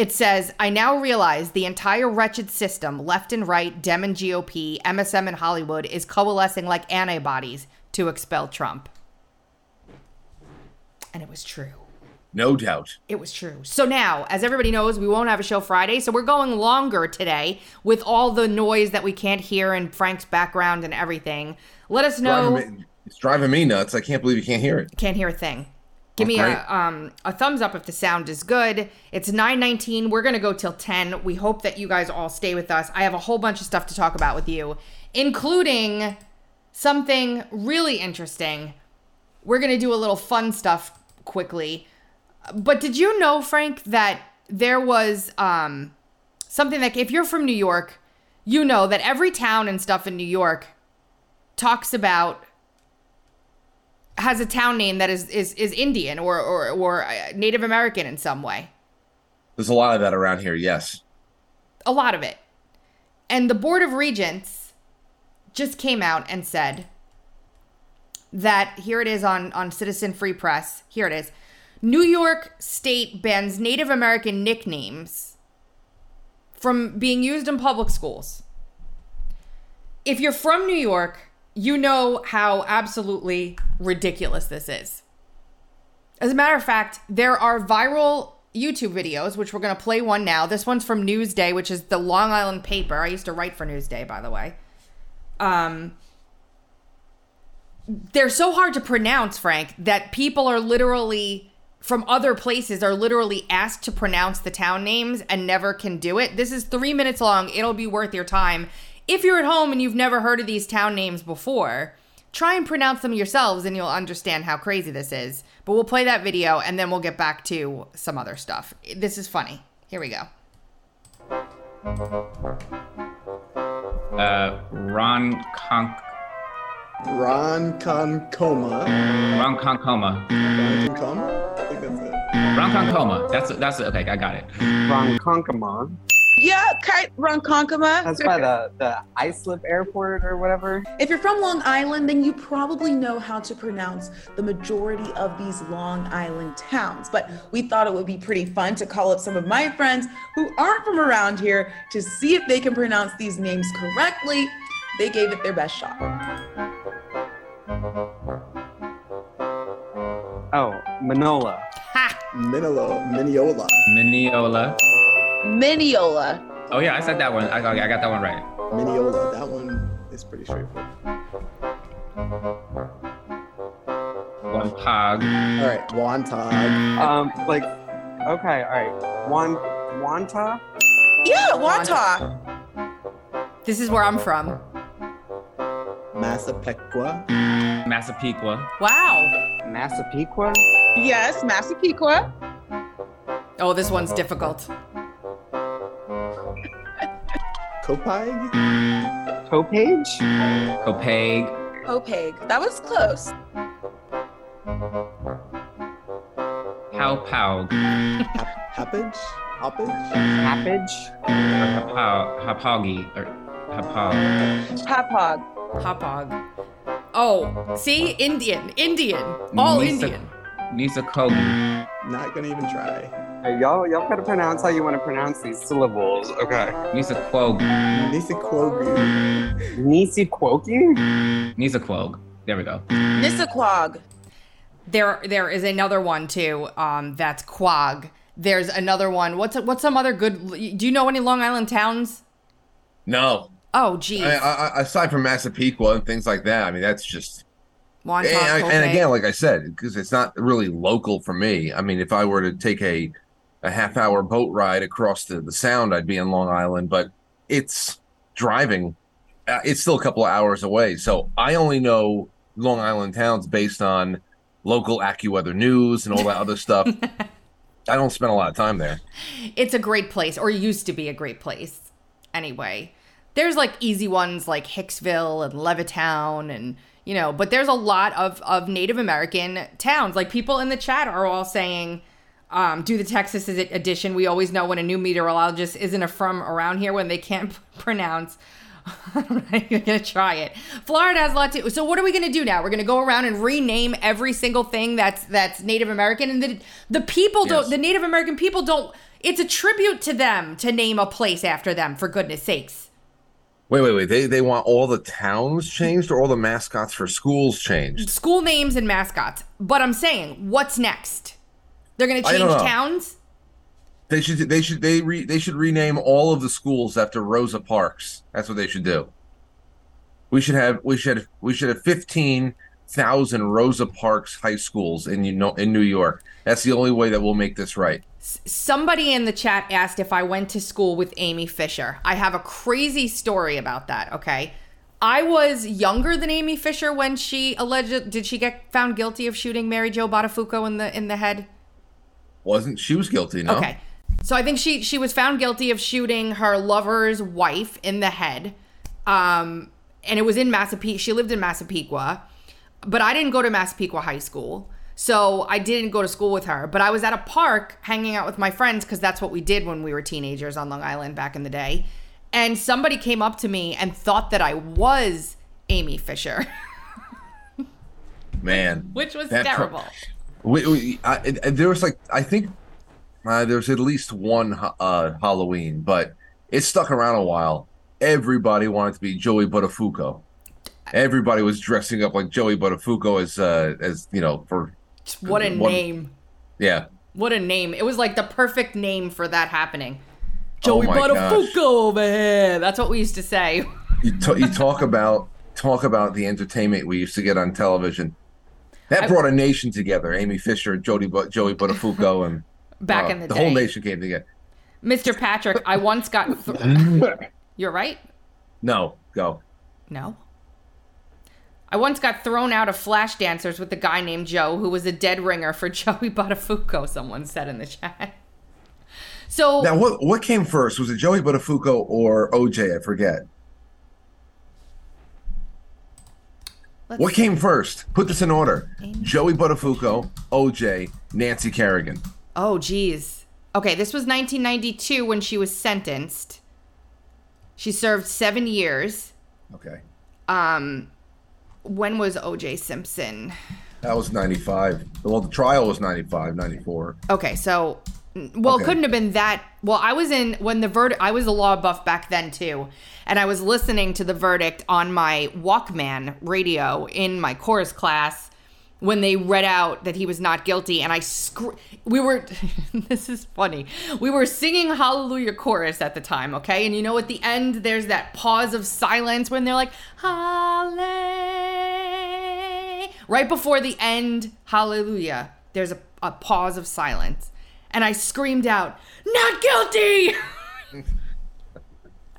It says, I now realize the entire wretched system, left and right, Dem and GOP, MSM and Hollywood, is coalescing like antibodies to expel Trump. And it was true. No doubt. It was true. So now, as everybody knows, we won't have a show Friday, so we're going longer today with all the noise that we can't hear and Frank's background and everything. Let us know. Driving me, it's driving me nuts. I can't believe you can't hear it. Can't hear a thing. Give me a um a thumbs up if the sound is good. It's 9:19. We're going to go till 10. We hope that you guys all stay with us. I have a whole bunch of stuff to talk about with you, including something really interesting. We're going to do a little fun stuff quickly. But did you know, Frank, that there was um something that if you're from New York, you know that every town and stuff in New York talks about has a town name that is is, is Indian or, or or uh, Native American in some way. There's a lot of that around here. Yes. A lot of it. And the Board of Regents just came out and said that here it is on on Citizen Free Press. Here it is. New York State bans Native American nicknames from being used in public schools. If you're from New York, you know how absolutely ridiculous this is. As a matter of fact, there are viral YouTube videos, which we're going to play one now. This one's from Newsday, which is the Long Island paper. I used to write for Newsday, by the way. Um, they're so hard to pronounce, Frank, that people are literally from other places are literally asked to pronounce the town names and never can do it. This is three minutes long. It'll be worth your time. If you're at home and you've never heard of these town names before, try and pronounce them yourselves and you'll understand how crazy this is. But we'll play that video and then we'll get back to some other stuff. This is funny. Here we go. Uh, Ron Conk, Ron Concoma. Ron Concoma, Ron Concoma? I think that's it. Ron Concoma. That's that's okay. I got it. Ronkonkoma. Yeah, Lake Ronkonkoma. That's by the, the Islip Airport or whatever. If you're from Long Island, then you probably know how to pronounce the majority of these Long Island towns. But we thought it would be pretty fun to call up some of my friends who aren't from around here to see if they can pronounce these names correctly. They gave it their best shot. Oh, Manola. Ha! Minolo, Mineola. Mineola. Mineola. Oh yeah, I said that one. I, I got that one right. Mineola. That one is pretty straightforward. One pog. All right, Wantag. Um, like, okay, all right. Wan, Wanta? Yeah, Wanta. This is where I'm from. Massapequa. Massapequa. Wow. Massapequa? Yes, Massapequa. Oh, this one's difficult. Copag. Copage? Copeg. Popeg. That was close. Haupaug. Hap- Happage. Hoppage. Happage? Hapau. Hapaugi. Or Hapau. Hapog. Hopog. Oh, see? Indian. Indian. All Indian. Nisa- Kogi. Not gonna even try. Hey, y'all, y'all gotta pronounce how you want to pronounce these syllables. Okay. Nisaquog. Nisikwogu. Nisiquoki? Nisaquog. There we go. Nissaquag. There, there is another one too. Um, that's Quag. There's another one. What's what's some other good? Do you know any Long Island towns? No, Oh, geez. I, I, aside from Massapequa and things like that, I mean that's just Wonton, and, I- and again, like I said, because it's not really local for me. I mean, if I were to take a a half hour boat ride across the, the Sound, I'd be in Long Island, but it's driving. Uh, it's still a couple of hours away, so I only know Long Island towns based on local AccuWeather news and all that other stuff. I don't spend a lot of time there. it's a great place, or used to be a great place. Anyway, there's like easy ones like Hicksville and Levittown, and you know, but there's a lot of of Native American towns. Like people in the chat are all saying, um, "Do the Texas edi- edition." We always know when a new meteorologist isn't a from around here when they can't pronounce. I'm not even gonna try it. Florida has a lot to. So what are we gonna do now? We're gonna go around and rename every single thing that's that's Native American, and the the people don't. The Native American people don't. It's a tribute to them to name a place after them. For goodness sakes. Wait, wait, wait. They they want all the towns changed or all the mascots for schools changed? School names and mascots. But I'm saying, what's next? They're gonna change towns. They should they should they re, they should rename all of the schools after Rosa Parks. That's what they should do. We should have we should we should have fifteen thousand Rosa Parks high schools in you know in New York. That's the only way that we'll make this right. Somebody in the chat asked if I went to school with Amy Fisher. I have a crazy story about that, okay? I was younger than Amy Fisher when she alleged did she get found guilty of shooting Mary Jo Buttafuoco in the in the head? Wasn't she was guilty? No. Okay. So I think she she was found guilty of shooting her lover's wife in the head. Um and it was in Massapequa. She lived in Massapequa. But I didn't go to Massapequa High School. So I didn't go to school with her, but I was at a park hanging out with my friends cuz that's what we did when we were teenagers on Long Island back in the day. And somebody came up to me and thought that I was Amy Fisher, Man, which was That pro- terrible. We, we, I, there was like I think uh, there was at least one uh, Halloween, but it stuck around a while. Everybody wanted to be Joey Buttafuoco. Everybody was dressing up like Joey Buttafuoco as uh, as you know for what a One- name. yeah. What a name. It was like the perfect name for that happening. Oh Joey my Buttafuoco over here. That's what we used to say. You, t- you talk about talk about the entertainment we used to get on television. That I- brought a nation together. Amy Fisher, Jody, but Joey Buttafuoco, and Back uh, in the, day. the day. whole nation came together. Mr. Patrick, I once got. Th- You're right? No, go. No. I once got thrown out of flash dancers with a guy named Joe who was a dead ringer for Joey Buttafuoco, someone said in the chat. So Now, what what came first? Was it Joey Buttafuoco or OJ? I forget. Let's- What came first? Put this in order. Joey Buttafuoco, OJ, Nancy Kerrigan. Oh, geez. Okay, this was 1992 when she was sentenced. She served seven years. Okay. Um, when was O.J. Simpson? That was 95. Well, the trial was 95, 94. Okay, so well, Okay. it couldn't have been that. Well, I was in when the verdict. I was a law buff back then too, and I was listening to the verdict on my Walkman radio in my chorus class when they read out that he was not guilty, and I scr- we were. this is funny. We were singing Hallelujah chorus at the time, okay, and you know at the end there's that pause of silence when they're like Hallelujah. Right before the end, Hallelujah. There's a, a pause of silence and I screamed out, "Not guilty!"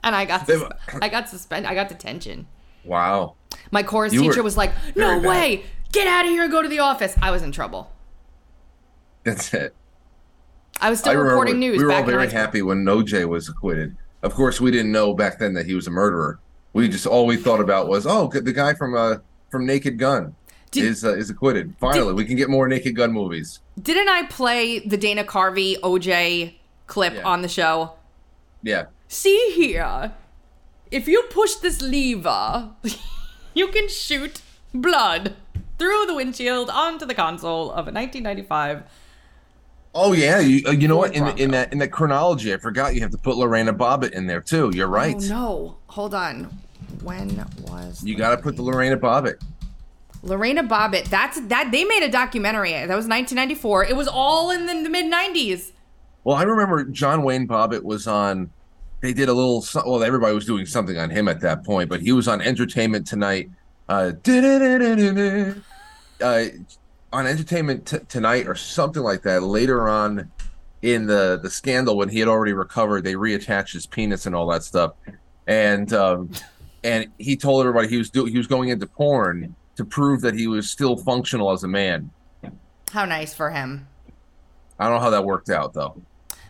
and I got sus- I got suspended. I got detention. Wow. My chorus You teacher was like, "No very bad. way! Get out of here and go to the office." I was in trouble. That's it. I was still I reporting news. we were all very happy when OJ was acquitted. Of course, we didn't know back then that he was a murderer. We just all we thought about was, oh, the guy from uh from Naked Gun Did- is uh, is acquitted. Finally, we can get more Naked Gun movies. Didn't I play the Dana Carvey OJ clip Yeah. on the show? Yeah. See here. If you push this lever, you can shoot blood through the windshield onto the console of a 1995. Oh yeah, you, uh, you know what? In, in that in that chronology, I forgot you have to put Lorena Bobbitt in there too. You're right. Oh no. Hold on. When was You got to put the Lorena Bobbitt. Lorena Bobbitt? That's that they made a documentary. That was 1994. It was all in the, the mid 90s. Well, I remember John Wayne Bobbitt was on. They did a little. Well, everybody was doing something on him at that point, but he was on Entertainment Tonight. Uh, uh, on Entertainment T- Tonight or something like that. Later on in the the scandal, when he had already recovered, they reattached his penis and all that stuff, and um, and he told everybody he was do- he was going into porn to prove that he was still functional as a man. How nice for him. I don't know how that worked out though.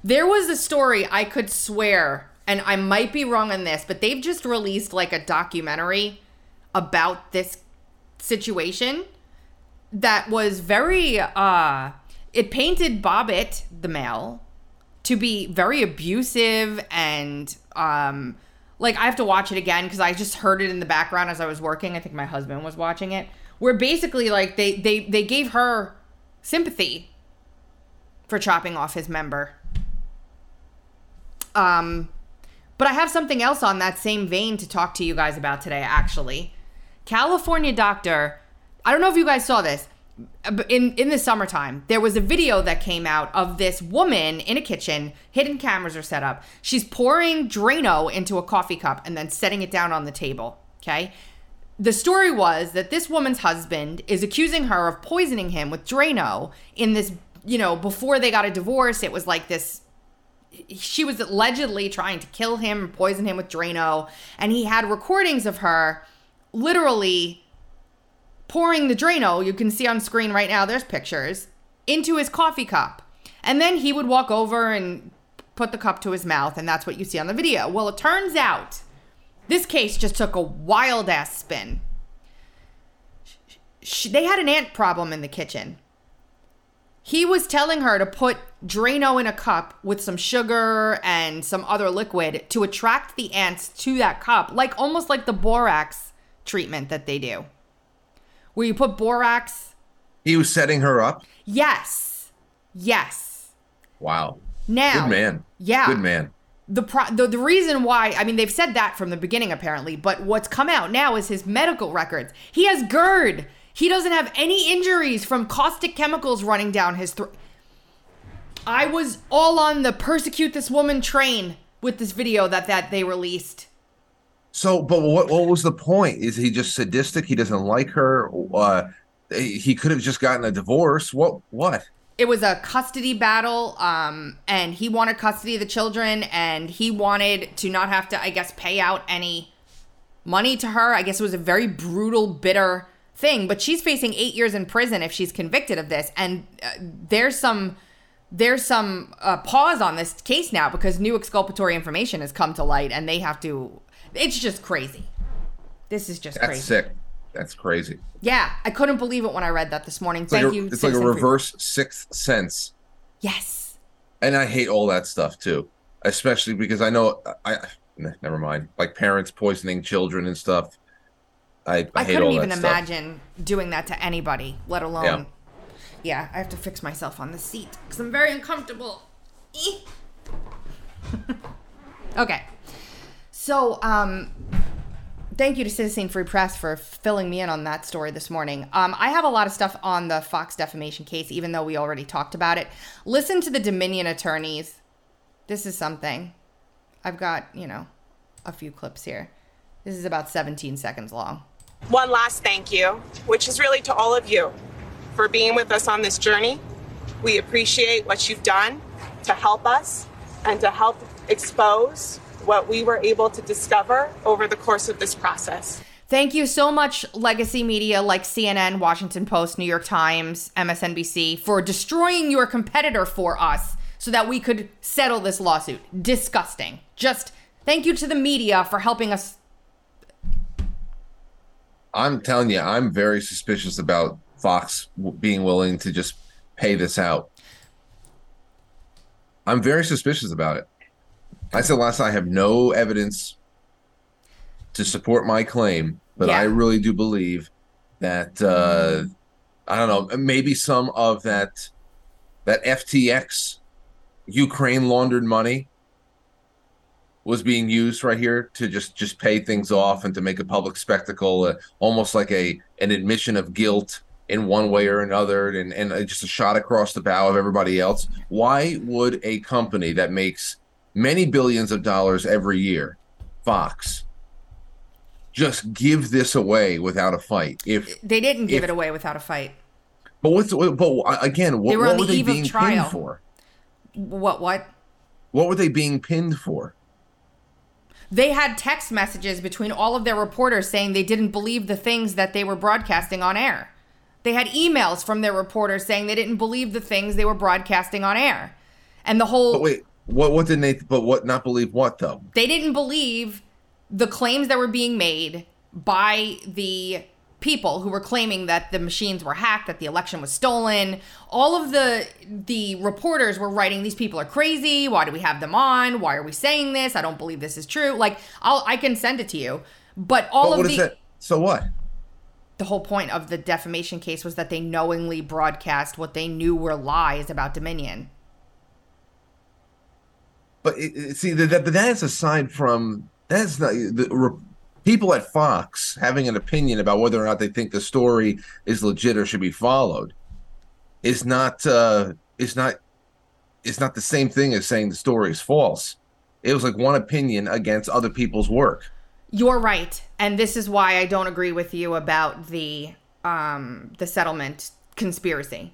There was a story I could swear, and I might be wrong on this, but they've just released like a documentary about this situation that was very uh it painted Bobbitt, the male, to be very abusive and um like I have to watch it again because I just heard it in the background as I was working. I think my husband was watching it. Where basically like they they they gave her sympathy for chopping off his member. Um, but I have something else on that same vein to talk to you guys about today, actually. California doctor, I don't know if you guys saw this. In in the summertime, there was a video that came out of this woman in a kitchen. Hidden cameras are set up. She's pouring Drano into a coffee cup and then setting it down on the table. Okay. The story was that this woman's husband is accusing her of poisoning him with Drano in this, you know, before they got a divorce, it was like this she was allegedly trying to kill him, poison him with Drano, and he had recordings of her literally pouring the Drano, oh, you can see on screen right now, there's pictures, into his coffee cup. And then he would walk over and put the cup to his mouth, and that's what you see on the video. Well, it turns out this case just took a wild ass spin. Sh- They had an ant problem in the kitchen. He was telling her to put Drano in a cup with some sugar and some other liquid to attract the ants to that cup, like almost like the borax treatment that they do. Where you put borax. He was setting her up. Yes. Yes. Wow. Now. Good man. Yeah. Good man. the, pro- the the reason why I mean they've said that from the beginning apparently, but what's come out now is his medical records. He has GERD. He doesn't have any injuries from caustic chemicals running down his throat. I was all on the persecute this woman train with this video that that they released. So, but what what was the point? Is he just sadistic? He doesn't like her. Uh, he could have just gotten a divorce. What? What? It was a custody battle, um, and he wanted custody of the children, and he wanted to not have to, I guess, pay out any money to her. I guess it was a very brutal, bitter thing, but she's facing 8 years in prison if she's convicted of this and uh, there's some there's some uh, pause on this case now because new exculpatory information has come to light and they have to it's just crazy. This is just That's crazy. sick. That's crazy. Yeah, I couldn't believe it when I read that this morning. It's like Thank a, you. It's like a reverse sixth sense. Yes. and I hate all that stuff too, especially because I know I. never mind like parents poisoning children and stuff. I, I, I couldn't even imagine doing that to anybody, let alone. Yeah. Yeah, I have to fix myself on the seat because I'm very uncomfortable. Okay. So, um, thank you to Citizen Free Press for filling me in on that story this morning. Um, I have a lot of stuff on the Fox defamation case, even though we already talked about it. Listen to the Dominion attorneys. This is something. I've got, you know, a few clips here. This is about 17 seconds long. One last thank you, which is really to all of you for being with us on this journey. We appreciate what you've done to help us and to help expose what we were able to discover over the course of this process. Thank you so much, legacy media like CNN, Washington Post, New York Times, MSNBC, for destroying your competitor for us so that we could settle this lawsuit. Disgusting. Just thank you to the media for helping us. I'm telling you, I'm very suspicious about Fox being willing to just pay this out. I'm very suspicious about it. I said last night I have no evidence to support my claim, but Yeah. I really do believe that uh, I don't know, maybe some of that that FTX Ukraine laundered money was being used right here to just just pay things off and to make a public spectacle, uh, almost like a an admission of guilt in one way or another, and and just a shot across the bow of everybody else. Why would a company that makes many billions of dollars every year, Fox, just give this away without a fight? If They didn't give If- it away without a fight. but what's but again, what, They were what were the they being trial. pinned for? What, what? What were they being pinned for? They had text messages between all of their reporters saying they didn't believe the things that they were broadcasting on air. They had emails from their reporters saying they didn't believe the things they were broadcasting on air. And the whole But wait, what what didn't they? But what not believe what though? they didn't believe the claims that were being made by the people who were claiming that the machines were hacked that the election was stolen all of the the reporters were writing these people are crazy why do we have them on why are we saying this i don't believe this is true like i'll i can send it to you but all But of the? So what? the whole point of the defamation case was that they knowingly broadcast what they knew were lies about dominion But it, see that, that, that's aside from that's not the re, people at Fox having an opinion about whether or not they think the story is legit or should be followed is not uh is not is not the same thing as saying the story is false. It was like one opinion against other people's work. You're right, and this is why I don't agree with you about the um the settlement conspiracy.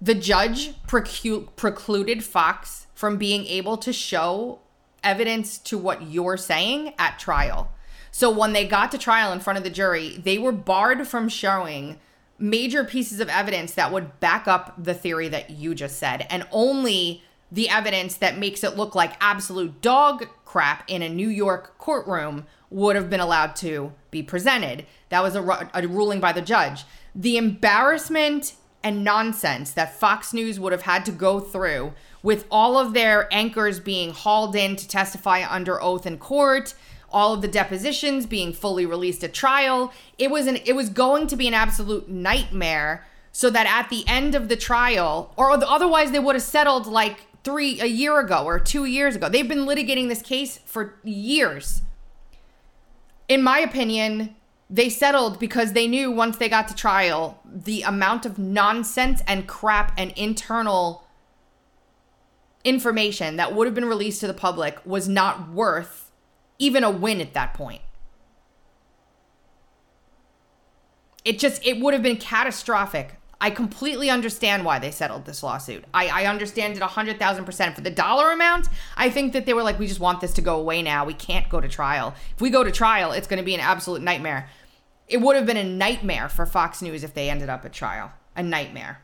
The judge precu- precluded Fox from being able to show evidence to what you're saying at trial. So when they got to trial in front of the jury, they were barred from showing major pieces of evidence that would back up the theory that you just said, and only the evidence that makes it look like absolute dog crap in a New York courtroom would have been allowed to be presented. That was a, a ruling by the judge. The embarrassment and nonsense that Fox News would have had to go through with all of their anchors being hauled in to testify under oath in court, all of the depositions being fully released at trial. It was an it was going to be an absolute nightmare so that at the end of the trial or otherwise they would have settled like 3 a year ago or 2 years ago. They've been litigating this case for years. In my opinion, they settled because they knew once they got to trial the amount of nonsense and crap and internal information that would have been released to the public was not worth even a win at that point. It just it would have been catastrophic. I completely understand why they settled this lawsuit. I, I understand it 100,000%. For the dollar amount, I think that they were like, we just want this to go away now. We can't go to trial. If we go to trial, it's going to be an absolute nightmare. It would have been a nightmare for Fox News if they ended up at trial. A nightmare.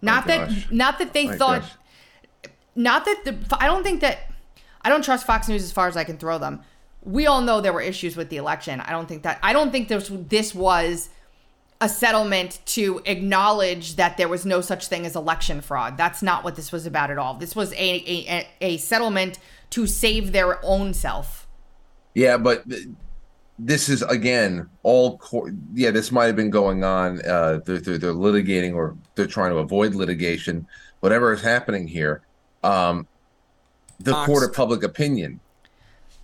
Not that not that they thought gosh. not that the I don't think that I don't trust Fox News as far as I can throw them. We all know there were issues with the election. I don't think that I don't think this this was a settlement to acknowledge that there was no such thing as election fraud. That's not what this was about at all. This was a a, a settlement to save their own self. Yeah, but this is again all. Cor- yeah, this might have been going on. Uh, they're, they're, they're litigating or they're trying to avoid litigation. Whatever is happening here, um, the court of public opinion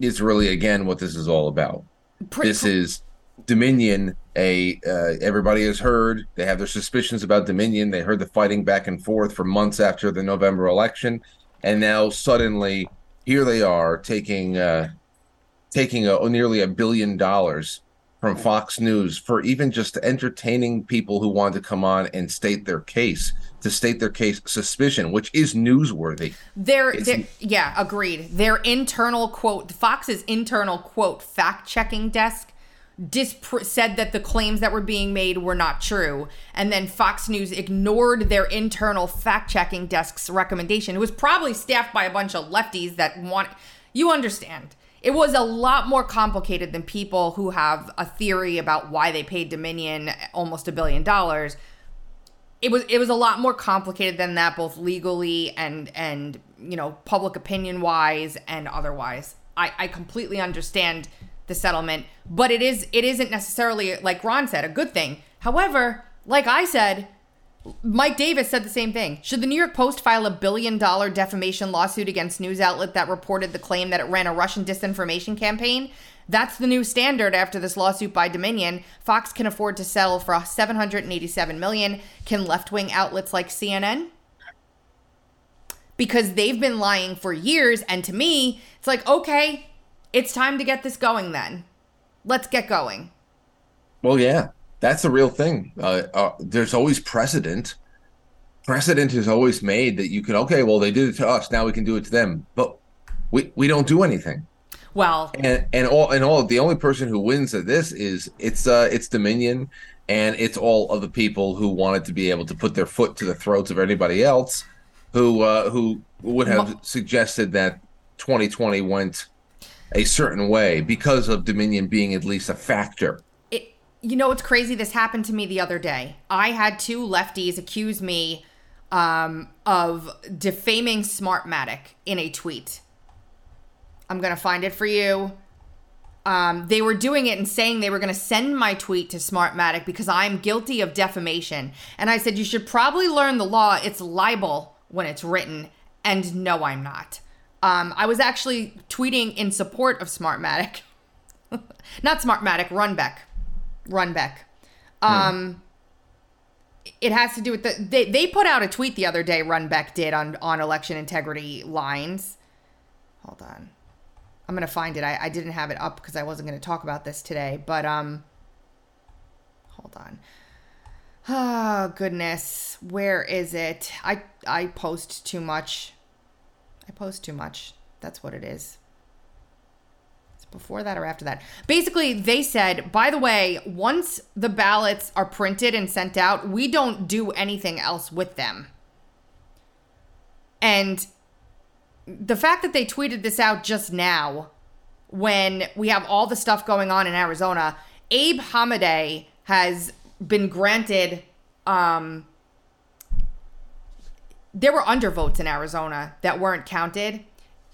is really again what this is all about. Pre- this is Dominion. A uh, everybody has heard. They have their suspicions about Dominion. They heard the fighting back and forth for months after the November election, and now suddenly here they are taking uh, taking a, nearly a billion dollars from Fox News for even just entertaining people who want to come on and state their case, to state their case suspicion, which is newsworthy. Their, their yeah, agreed. Their internal quote, Fox's internal quote fact checking desk dispr- said that the claims that were being made were not true, and then Fox News ignored their internal fact checking desk's recommendation. It was probably staffed by a bunch of lefties that want. You understand. It was a lot more complicated than people who have a theory about why they paid Dominion almost a billion dollars. It was it was a lot more complicated than that both legally and and you know public opinion wise and otherwise. I i completely understand the settlement but it is it isn't necessarily like ron said a good thing. However like i said Mike Davis said the same thing. Should the New York Post file a billion dollar defamation lawsuit against news outlet that reported the claim that it ran a Russian disinformation campaign? That's the new standard after this lawsuit by Dominion. Fox can afford to settle for 787 million. Can left-wing outlets like CNN? Because they've been lying for years and to me, it's like, okay, it's time to get this going then. Let's get going. Well, yeah, that's the real thing. Uh, uh, there's always precedent. Precedent is always made that you can okay, well, they did it to us, now we can do it to them, but we we don't do anything. Well, And and all and all the only person who wins at this is it's uh it's Dominion, and it's all of the people who wanted to be able to put their foot to the throats of anybody else, who uh, who would have suggested that 2020 went a certain way because of Dominion being at least a factor. You know what's crazy? This happened to me the other day. I had two lefties accuse me um, of defaming Smartmatic in a tweet. I'm gonna find it for you. Um, they were doing it and saying they were going to send my tweet to Smartmatic because I'm guilty of defamation. And I said, You should probably learn the law. It's libel when it's written. And no, I'm not. Um, I was actually tweeting in support of Smartmatic. not Smartmatic, Runbeck. Runbeck. Um, It has to do with the. They, they put out a tweet the other day, Runbeck did, on, on election integrity lines. Hold on. I'm gonna find it. I, I didn't have it up because I wasn't gonna talk about this today, but um hold on. Oh goodness. Where is it? I I post too much. I post too much. That's what it is. Before that or after that. Basically, they said, by the way, once the ballots are printed and sent out, we don't do anything else with them. And the fact that they tweeted this out just now when we have all the stuff going on in Arizona, Abe Hamadeh has been granted um there were undervotes in Arizona that weren't counted.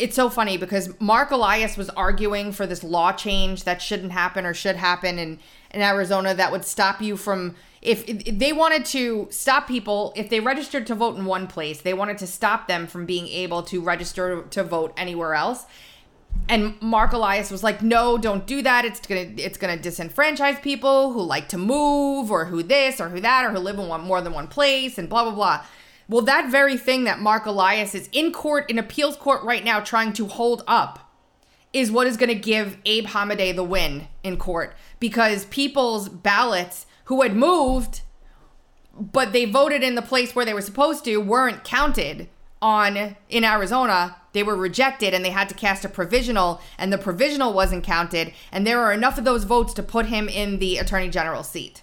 It's so funny because Marc Elias was arguing for this law change that shouldn't happen or should happen in, in Arizona that would stop you from if, if they wanted to stop people if they registered to vote in one place, they wanted to stop them from being able to register to vote anywhere else. And Marc Elias was like, "No, don't do that. It's gonna it's gonna disenfranchise people who like to move or who this or who that or who live in one more than one place and blah blah blah." Well, that very thing that Marc Elias is in court in appeals court right now trying to hold up is what is going to give Abe Hamadeh the win in court because people's ballots who had moved but they voted in the place where they were supposed to weren't counted on in Arizona. They were rejected and they had to cast a provisional and the provisional wasn't counted and there are enough of those votes to put him in the attorney general seat.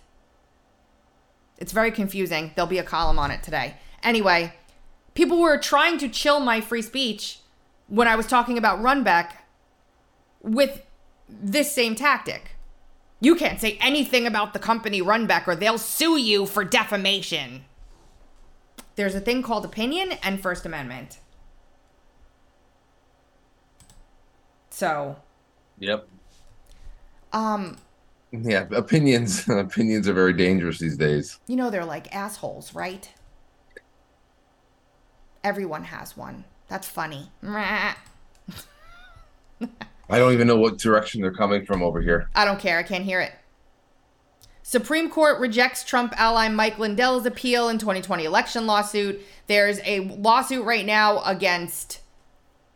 It's very confusing. There'll be a column on it today. Anyway, people were trying to chill my free speech when I was talking about Runbeck with this same tactic. You can't say anything about the company Runbeck or they'll sue you for defamation. There's a thing called opinion and First Amendment. So, Yep. um, Yeah, opinions opinions are very dangerous these days. you know they're like assholes, right? Everyone has one. That's funny. I don't even know what direction they're coming from over here. I don't care. I can't hear it. Supreme Court rejects Trump ally Mike Lindell's appeal in 2020 election lawsuit. There's a lawsuit right now against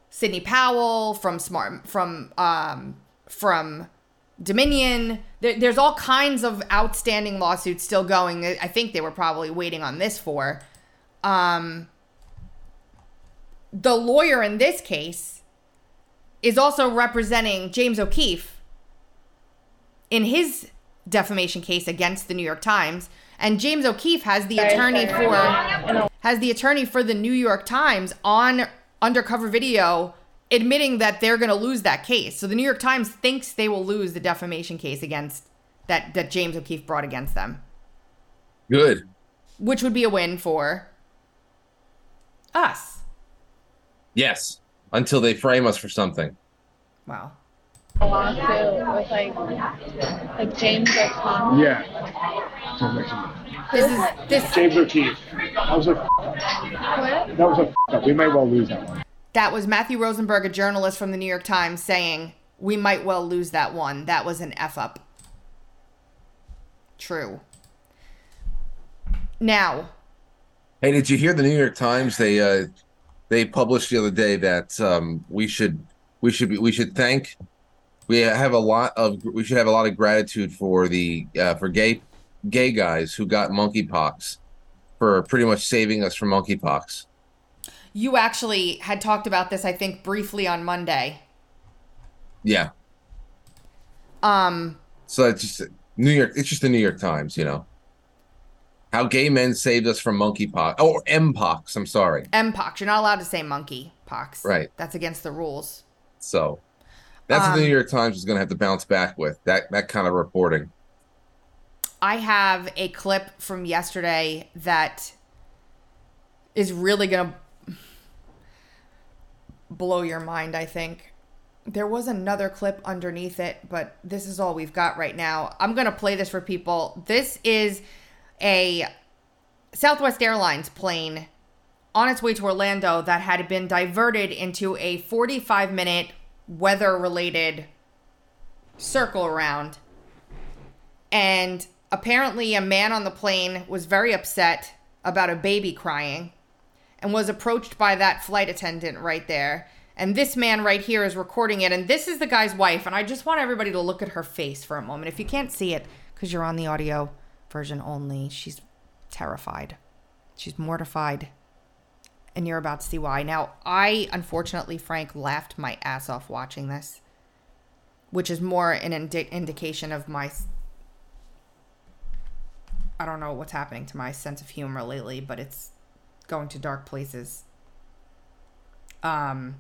Sidney Powell from Smart from um, from Dominion. There, there's all kinds of outstanding lawsuits still going. I think they were probably waiting on this for. Um, the lawyer in this case is also representing James O'Keefe in his defamation case against the New York Times. And James O'Keefe has the attorney for has the attorney for the New York Times on undercover video admitting that they're going to lose that case. So the New York Times thinks they will lose the defamation case against that that James O'Keefe brought against them, Good. which would be a win for us. Yes. Until they frame us for something. Wow. a lawsuit with like like James O'Connell. Yeah. This is this James O'Keefe. That was a What? that was a up. We might well lose that one. That was Matthew Rosenberg, a journalist from the New York Times, saying, We might well lose that one. That was an F up. True. Now, Hey, did you hear the New York Times? They uh they published the other day that um we should we should be we should thank we have a lot of we should have a lot of gratitude for the uh for gay gay guys who got monkeypox for pretty much saving us from monkeypox. you actually had talked about this, I think, briefly on Monday. Yeah. Um, So it's just New York it's just the New York Times, you know. How gay men saved us from monkeypox. Oh, or mpox, I'm sorry. Mpox. You're not allowed to say monkey pox. Right. That's against the rules. So that's what Um, the New York Times is going to have to bounce back with. That that kind of reporting. I have a clip from yesterday that is really going to blow your mind, I think. There was another clip underneath it, but this is all we've got right now. I'm going to play this for people. This is a Southwest Airlines plane on its way to Orlando that had been diverted into a 45 minute weather related circle around. And apparently, a man on the plane was very upset about a baby crying and was approached by that flight attendant right there. And this man right here is recording it. And this is the guy's wife. And I just want everybody to look at her face for a moment. If you can't see it, because you're on the audio version only, she's terrified. She's mortified. And you're about to see why. Now, I, unfortunately, Frank, laughed my ass off watching this, which is more an indi- indication of my I don't know what's happening to my sense of humor lately, but it's going to dark places. Um,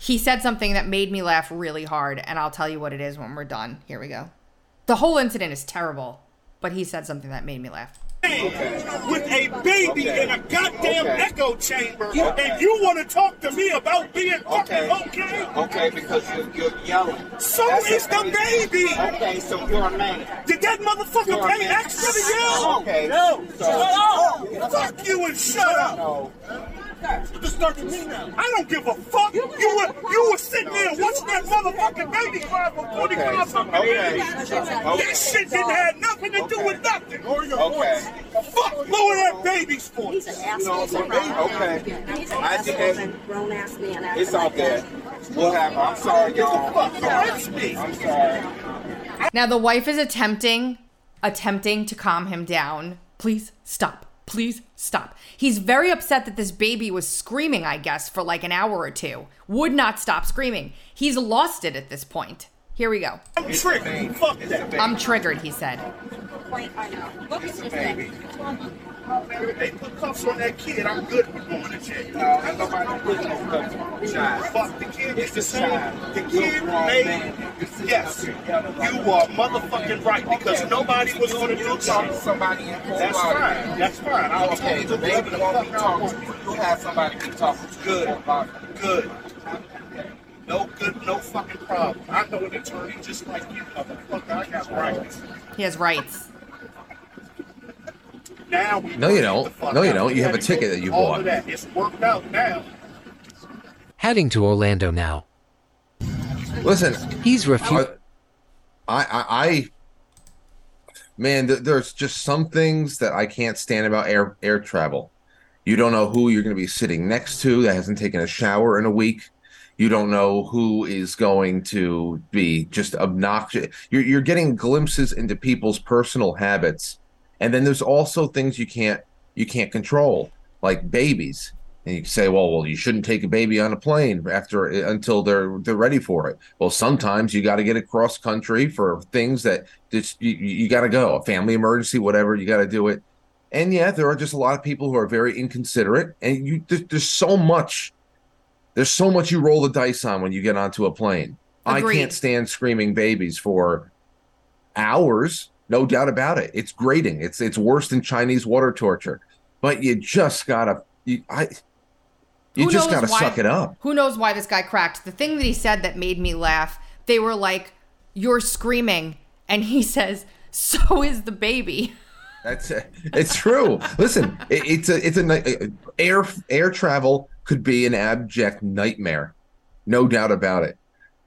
he said something that made me laugh really hard, and I'll tell you what it is when we're done. Here we go. The whole incident is terrible, but he said something that made me laugh. with a baby in a goddamn echo chamber, and you want to talk to me about being fucking okay? Okay, because you're, you're yelling. So That's is the a- baby. Okay, so you're a man. Did that motherfucker You're a pay extra to yell? Okay. No. So- Shut up. Fuck you and shut up. No. You're disturbing me now. I don't give a fuck. You were you were sitting there watching that motherfucking baby cry for 45 something Okay. minutes. Okay. That shit didn't have nothing to do with nothing. Okay. Fuck lower that baby's voice. Okay. He's an I did It's all good. What happened? I'm sorry, y'all. I'm sorry. Now the wife is attempting attempting to calm him down please stop. Please stop. He's very upset that this baby was screaming, I guess, for like an hour or two. Would not stop screaming. He's lost it at this point. Here we go. I'm triggered. Fuck that. I'm triggered, he said. They put cuffs on that kid. I'm good with going to jail. No, ain't nobody put no cuffs on the child. Fuck the kid. It's the same. The kid made. Yes, you are motherfucking right because nobody was going to do something. Somebody in cold That's fine. That's fine. I'll tell Okay, you the to baby whatever the won't fuck be talking. You have somebody to talk to. Good. Good. No good, no fucking problem. I know an attorney just like you, motherfucker. I got rights. He has rights. Now we No, you don't. No, you don't. You have a ticket that you all bought. of that. It's worked out now. Heading to Orlando now. Listen, He's refused. I, I, I, man, th- there's just some things that I can't stand about air air travel. You don't know who you're going to be sitting next to that hasn't taken a shower in a week. You don't know who is going to be just obnoxious. You're you're getting glimpses into people's personal habits, and then there's also things you can't you can't control, like babies. And you say, well, well, you shouldn't take a baby on a plane after eh, until they're they're ready for it. Well, sometimes you got to get across country for things that just you, you got to go, a family emergency, whatever. You got to do it. And yeah, there are just a lot of people who are very inconsiderate, and you there, there's so much. There's so much you roll the dice on when you get onto a plane. I can't stand screaming babies for hours, no doubt about it. It's grating. It's it's worse than Chinese water torture. But you just gotta you I you Who just gotta why- suck it up. Who knows why this guy cracked? The thing that he said that made me laugh, they were like, You're screaming. And he says, So is the baby. That's it. it's true. Listen, it, it's a it's a ni- uh, air air travel could be an abject nightmare, no doubt about it.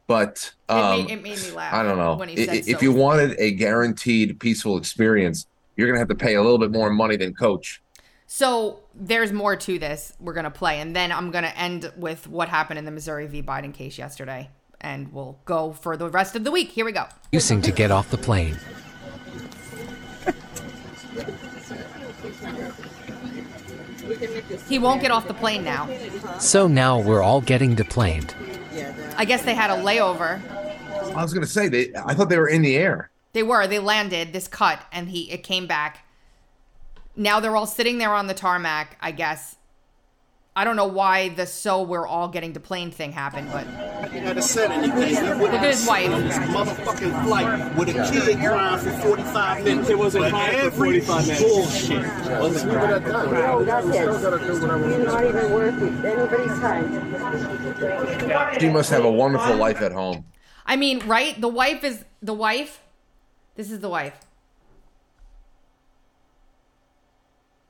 But It, um, made, it made me laugh. I don't know When he I- said i- if so you wanted a guaranteed peaceful experience, you're gonna have to pay a little bit more money than Coach. So there's more to this we're going to play. And then I'm going to end with what happened in the Missouri v. Biden case yesterday. And we'll go for the rest of the week. Here we go. refusing to get off the plane. He won't get off the plane now. So now we're all getting deplaned. I guess they had a layover. I was gonna say they. I thought they were in the air. They were. They landed this cut, and he it came back. Now they're all sitting there on the tarmac. I guess. I don't know why the so we're all getting deplaned thing happened, but He had said anything. He Look at his wife. This motherfucking flight with a kid crying for 45 minutes. It wasn't crying for 45 minutes. Bullshit. Let's leave it at that. No, that's it. You're not even worth it. anybody's time. She must have a wonderful life at home. I mean, right? The wife is the wife. This is the wife.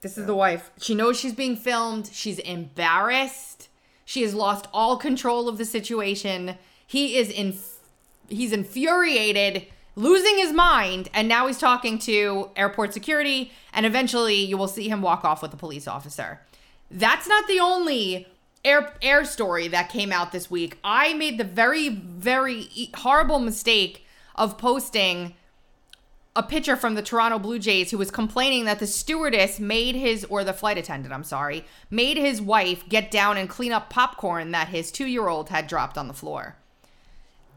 This is the wife. She knows she's being filmed. She's embarrassed. She has lost all control of the situation. He is in he's infuriated, losing his mind, and now he's talking to airport security and eventually you will see him walk off with a police officer. That's not the only air air story that came out this week. I made the very very horrible mistake of posting a pitcher from the Toronto Blue Jays who was complaining that the stewardess made his or the flight attendant, I'm sorry, made his wife get down and clean up popcorn that his 2-year-old had dropped on the floor.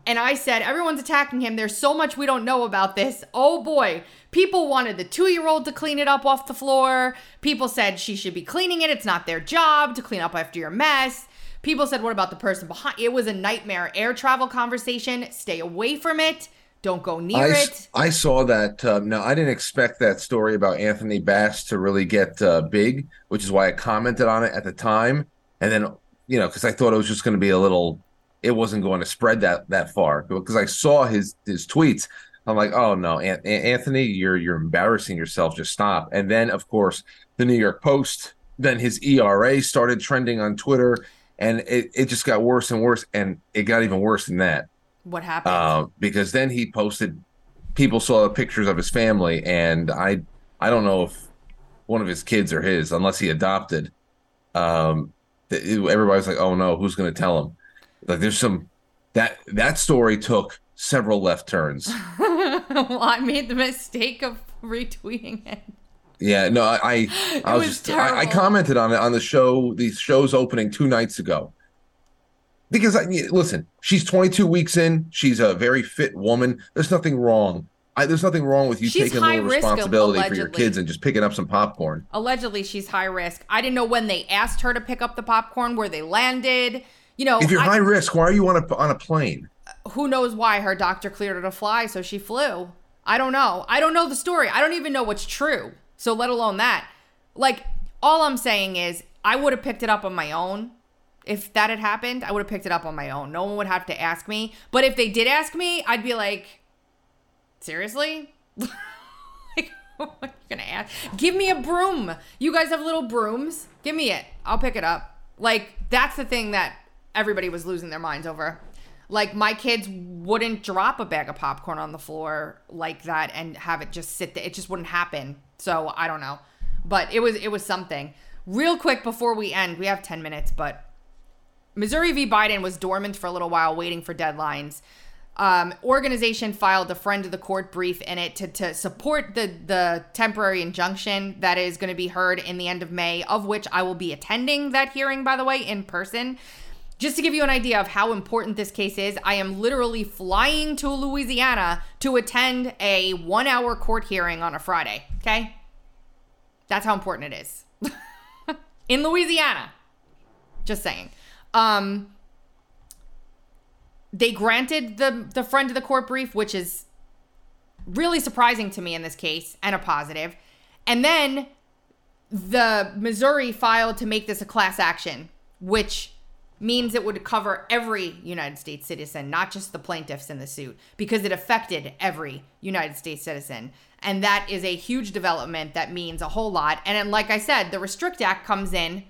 And I said, everyone's attacking him. There's so much we don't know about this. Oh boy. People wanted the two year old to clean it up off the floor. People said she should be cleaning it. It's not their job to clean up after your mess. People said, what about the person behind? It was a nightmare air travel conversation. Stay away from it. Don't go near I, it. I saw that. Uh, no, I didn't expect that story about Anthony Bass to really get uh, big, which is why I commented on it at the time. And then, you know, because I thought it was just going to be a little, it wasn't going to spread that that far. Because I saw his his tweets, I'm like, oh no, An- Anthony, you're you're embarrassing yourself. Just stop. And then, of course, the New York Post, then his ERA started trending on Twitter, and it it just got worse and worse, and it got even worse than that What happened? uh, because then he posted people saw the pictures of his family and i i don't know if one of his kids are his unless he adopted um everybody's like oh no who's going to tell him like there's some that that story took several left turns well, I made the mistake of retweeting it. Yeah, no, I I, I was, was just I, I commented on it on the show, the show's opening two nights ago. Because I listen, she's 22 weeks in. She's a very fit woman. There's nothing wrong. I, there's nothing wrong with you She's taking a little responsibility for your kids and just picking up some popcorn. Allegedly, she's high risk. I didn't know when they asked her to pick up the popcorn, where they landed. You know, if you're I- high risk, why are you on a on a plane? who knows why her doctor cleared her to fly, so she flew. I don't know. I don't know the story. I don't even know what's true. So let alone that. Like, all I'm saying is I would have picked it up on my own. If that had happened, I would have picked it up on my own. No one would have to ask me. But if they did ask me, I'd be like, seriously? like, what are you gonna ask? Give me a broom. You guys have little brooms. Give me it. I'll pick it up. Like, that's the thing that everybody was losing their minds over. Like, my kids wouldn't drop a bag of popcorn on the floor like that and have it just sit there. It just wouldn't happen. So I don't know. But it was it was something. Real quick before we end, we have 10 minutes, but Missouri v. Biden was dormant for a little while, waiting for deadlines. Um, organization filed a friend of the court brief in it to, to support the the temporary injunction that is going to be heard in the end of May, of which I will be attending that hearing, by the way, in person. Just to give you an idea of how important this case is, I am literally flying to Louisiana to attend a one hour court hearing on a Friday. Okay? That's how important it is. in Louisiana. Just saying. Um, they granted the the friend of the court brief, which is really surprising to me in this case and a positive. And then the Missouri filed to make this a class action, which means it would cover every United States citizen, not just the plaintiffs in the suit, because it affected every United States citizen. And that is a huge development that means a whole lot. And like I said, the Restrict Act comes in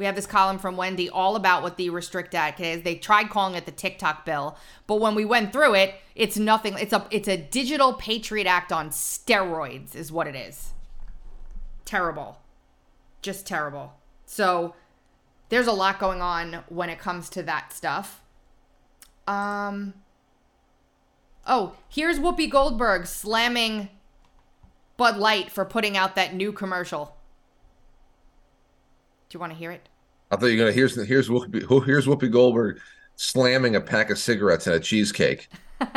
we have this column from Wendy all about what the Restrict Act is. They tried calling it the TikTok bill, but when we went through it, it's nothing. It's a it's a digital Patriot Act on steroids, is what it is. Terrible, just terrible. So there's a lot going on when it comes to that stuff. Um. Oh, here's Whoopi Goldberg slamming Bud Light for putting out that new commercial. Do you want to hear it? I thought you were gonna here's here's Whoopi, here's Whoopi Goldberg slamming a pack of cigarettes and a cheesecake.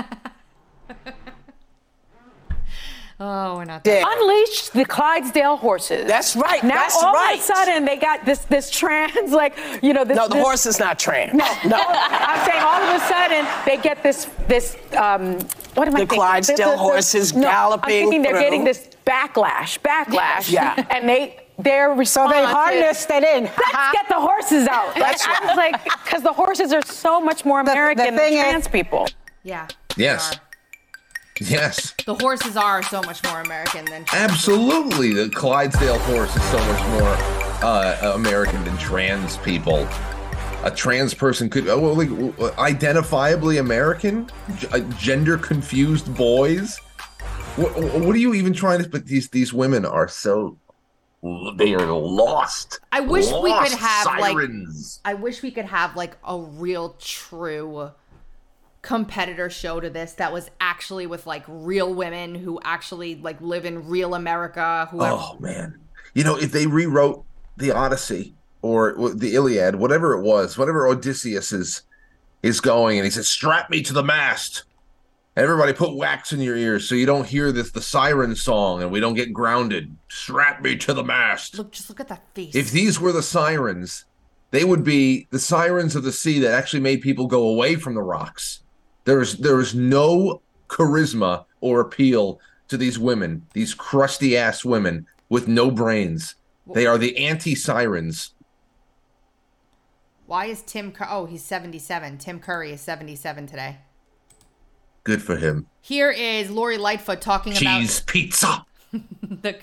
Oh, we're not. unleashed the Clydesdale horses. That's right, Now that's all right. of a sudden they got this this trans like you know this. No, the this- horse is not trans. No, no. I'm saying all of a sudden they get this this um what am I The thinking? Clydesdale horses no, galloping I'm thinking they're through. getting this backlash, backlash. Yeah. And they their response they is, harnessed it in. Let's get the horses out. Like, That's I was like, because the horses are so much more American than thing is- trans people. Yeah. Yes. Yes. The horses are so much more American than trans Absolutely. The Clydesdale horse is so much more uh, American than trans people. A trans person could, oh, well, like, uh, identifiably American? G- uh, gender confused boys? What, what are you even trying to, but these, these women are so, they are lost. I wish we could Lost have sirens. like I wish we could have like a real true competitor show to this that was actually with like real women who actually like live in real America Oh man, you know if they rewrote the Odyssey or the Iliad, whatever it was, whatever Odysseus is is going, and he says, "Strap me to the mast." Everybody, put wax in your ears so you don't hear this the siren song, and we don't get grounded. Strap me to the mast. look just look at that face. If these were the sirens, they would be the sirens of the sea that actually made people go away from the rocks. There is there is no charisma or appeal to these women, these crusty ass women with no brains. They are the anti sirens. Why is Tim Cur- Oh, he's 77. Tim Curry is 77 today. Good for him. Here is Lori Lightfoot talking Cheese pizza. the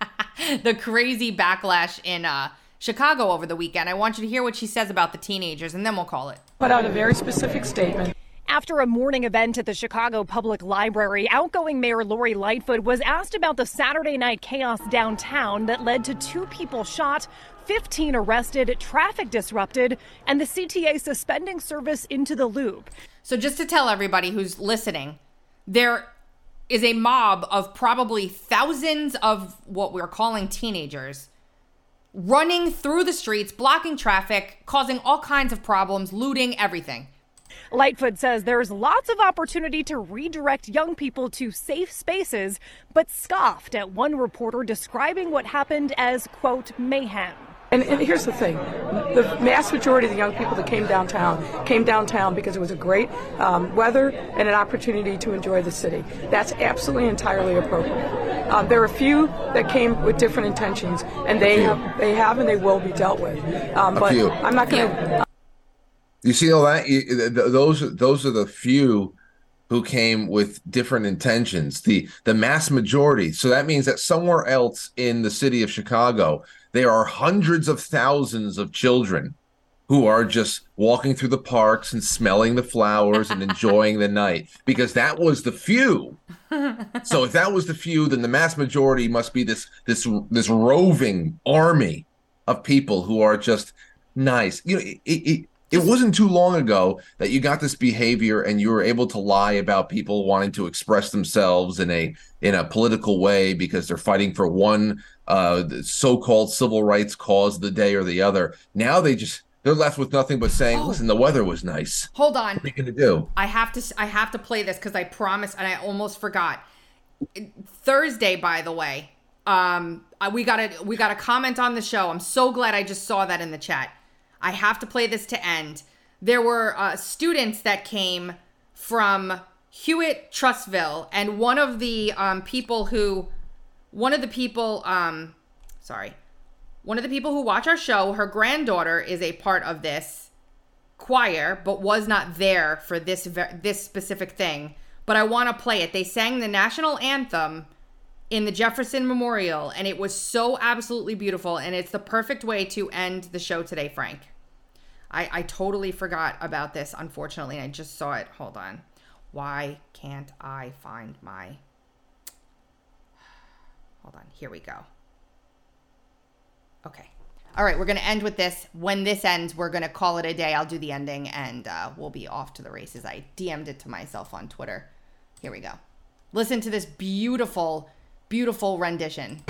the crazy backlash in uh Chicago over the weekend. I want you to hear what she says about the teenagers and then we'll call it. put out a very specific statement. After a morning event at the Chicago Public Library, outgoing Mayor Lori Lightfoot was asked about the Saturday night chaos downtown that led to two people shot, 15 arrested, traffic disrupted, and the CTA suspending service into the loop. So just to tell everybody who's listening, there is a mob of probably thousands of what we're calling teenagers running through the streets, blocking traffic, causing all kinds of problems, looting everything. Lightfoot says there's lots of opportunity to redirect young people to safe spaces, but scoffed at one reporter describing what happened as, quote, mayhem. And, and here's the thing the mass majority of the young people that came downtown came downtown because it was a great um, weather and an opportunity to enjoy the city. That's absolutely entirely appropriate. Um, there are a few that came with different intentions, and they have, they have and they will be dealt with. Um, but. I'm not going to. You see all that? You, th- th- those those are the few who came with different intentions. The the mass majority. So that means that somewhere else in the city of Chicago, there are hundreds of thousands of children who are just walking through the parks and smelling the flowers and enjoying the night because that was the few. So if that was the few, then the mass majority must be this this this roving army of people who are just nice. You know, it, it, it wasn't too long ago that you got this behavior and you were able to lie about people wanting to express themselves in a in a political way because they're fighting for one uh so-called civil rights cause the day or the other. Now they just they're left with nothing but saying, "Listen, the weather was nice." Hold on. What are you gonna do? I have to I have to play this because I promised and I almost forgot. Thursday, by the way, um, we got a we got a comment on the show. I'm so glad I just saw that in the chat. I have to play this to end. There were uh, students that came from Hewitt Trussville, and one of the um, people who, one of the people, um, sorry, one of the people who watch our show, her granddaughter is a part of this choir, but was not there for this this specific thing. But I want to play it. They sang the national anthem in the Jefferson Memorial, and it was so absolutely beautiful. And it's the perfect way to end the show today, Frank. I, I totally forgot about this, unfortunately. I just saw it. Hold on. Why can't I find my. Hold on. Here we go. Okay. All right, we're going to end with this. When this ends, we're going to call it a day. I'll do the ending and uh, we'll be off to the races. I DM'd it to myself on Twitter. Here we go. Listen to this beautiful, beautiful rendition.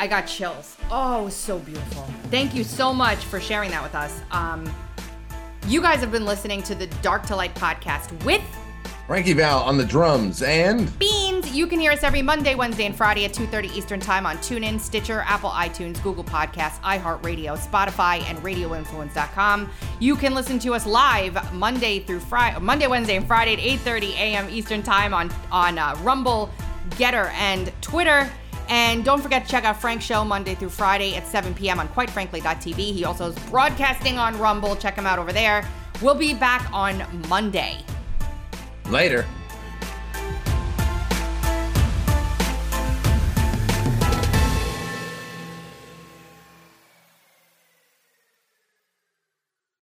I got chills. Oh, it was so beautiful. Thank you so much for sharing that with us. Um, you guys have been listening to the Dark to Light podcast with Frankie Val on the drums and Beanz. You can hear us every Monday, Wednesday, and Friday at 2:30 Eastern Time on TuneIn, Stitcher, Apple iTunes, Google Podcasts, iHeartRadio, Spotify, and RadioInfluence.com. You can listen to us live Monday through Friday, Monday, Wednesday, and Friday at 8:30 a.m. Eastern Time on on uh, Rumble, Gettr, and Twitter. And don't forget to check out Frank's show Monday through Friday at 7 p.m. on QuiteFrankly.tv. He also is broadcasting on Rumble. Check him out over there. We'll be back on Monday. later.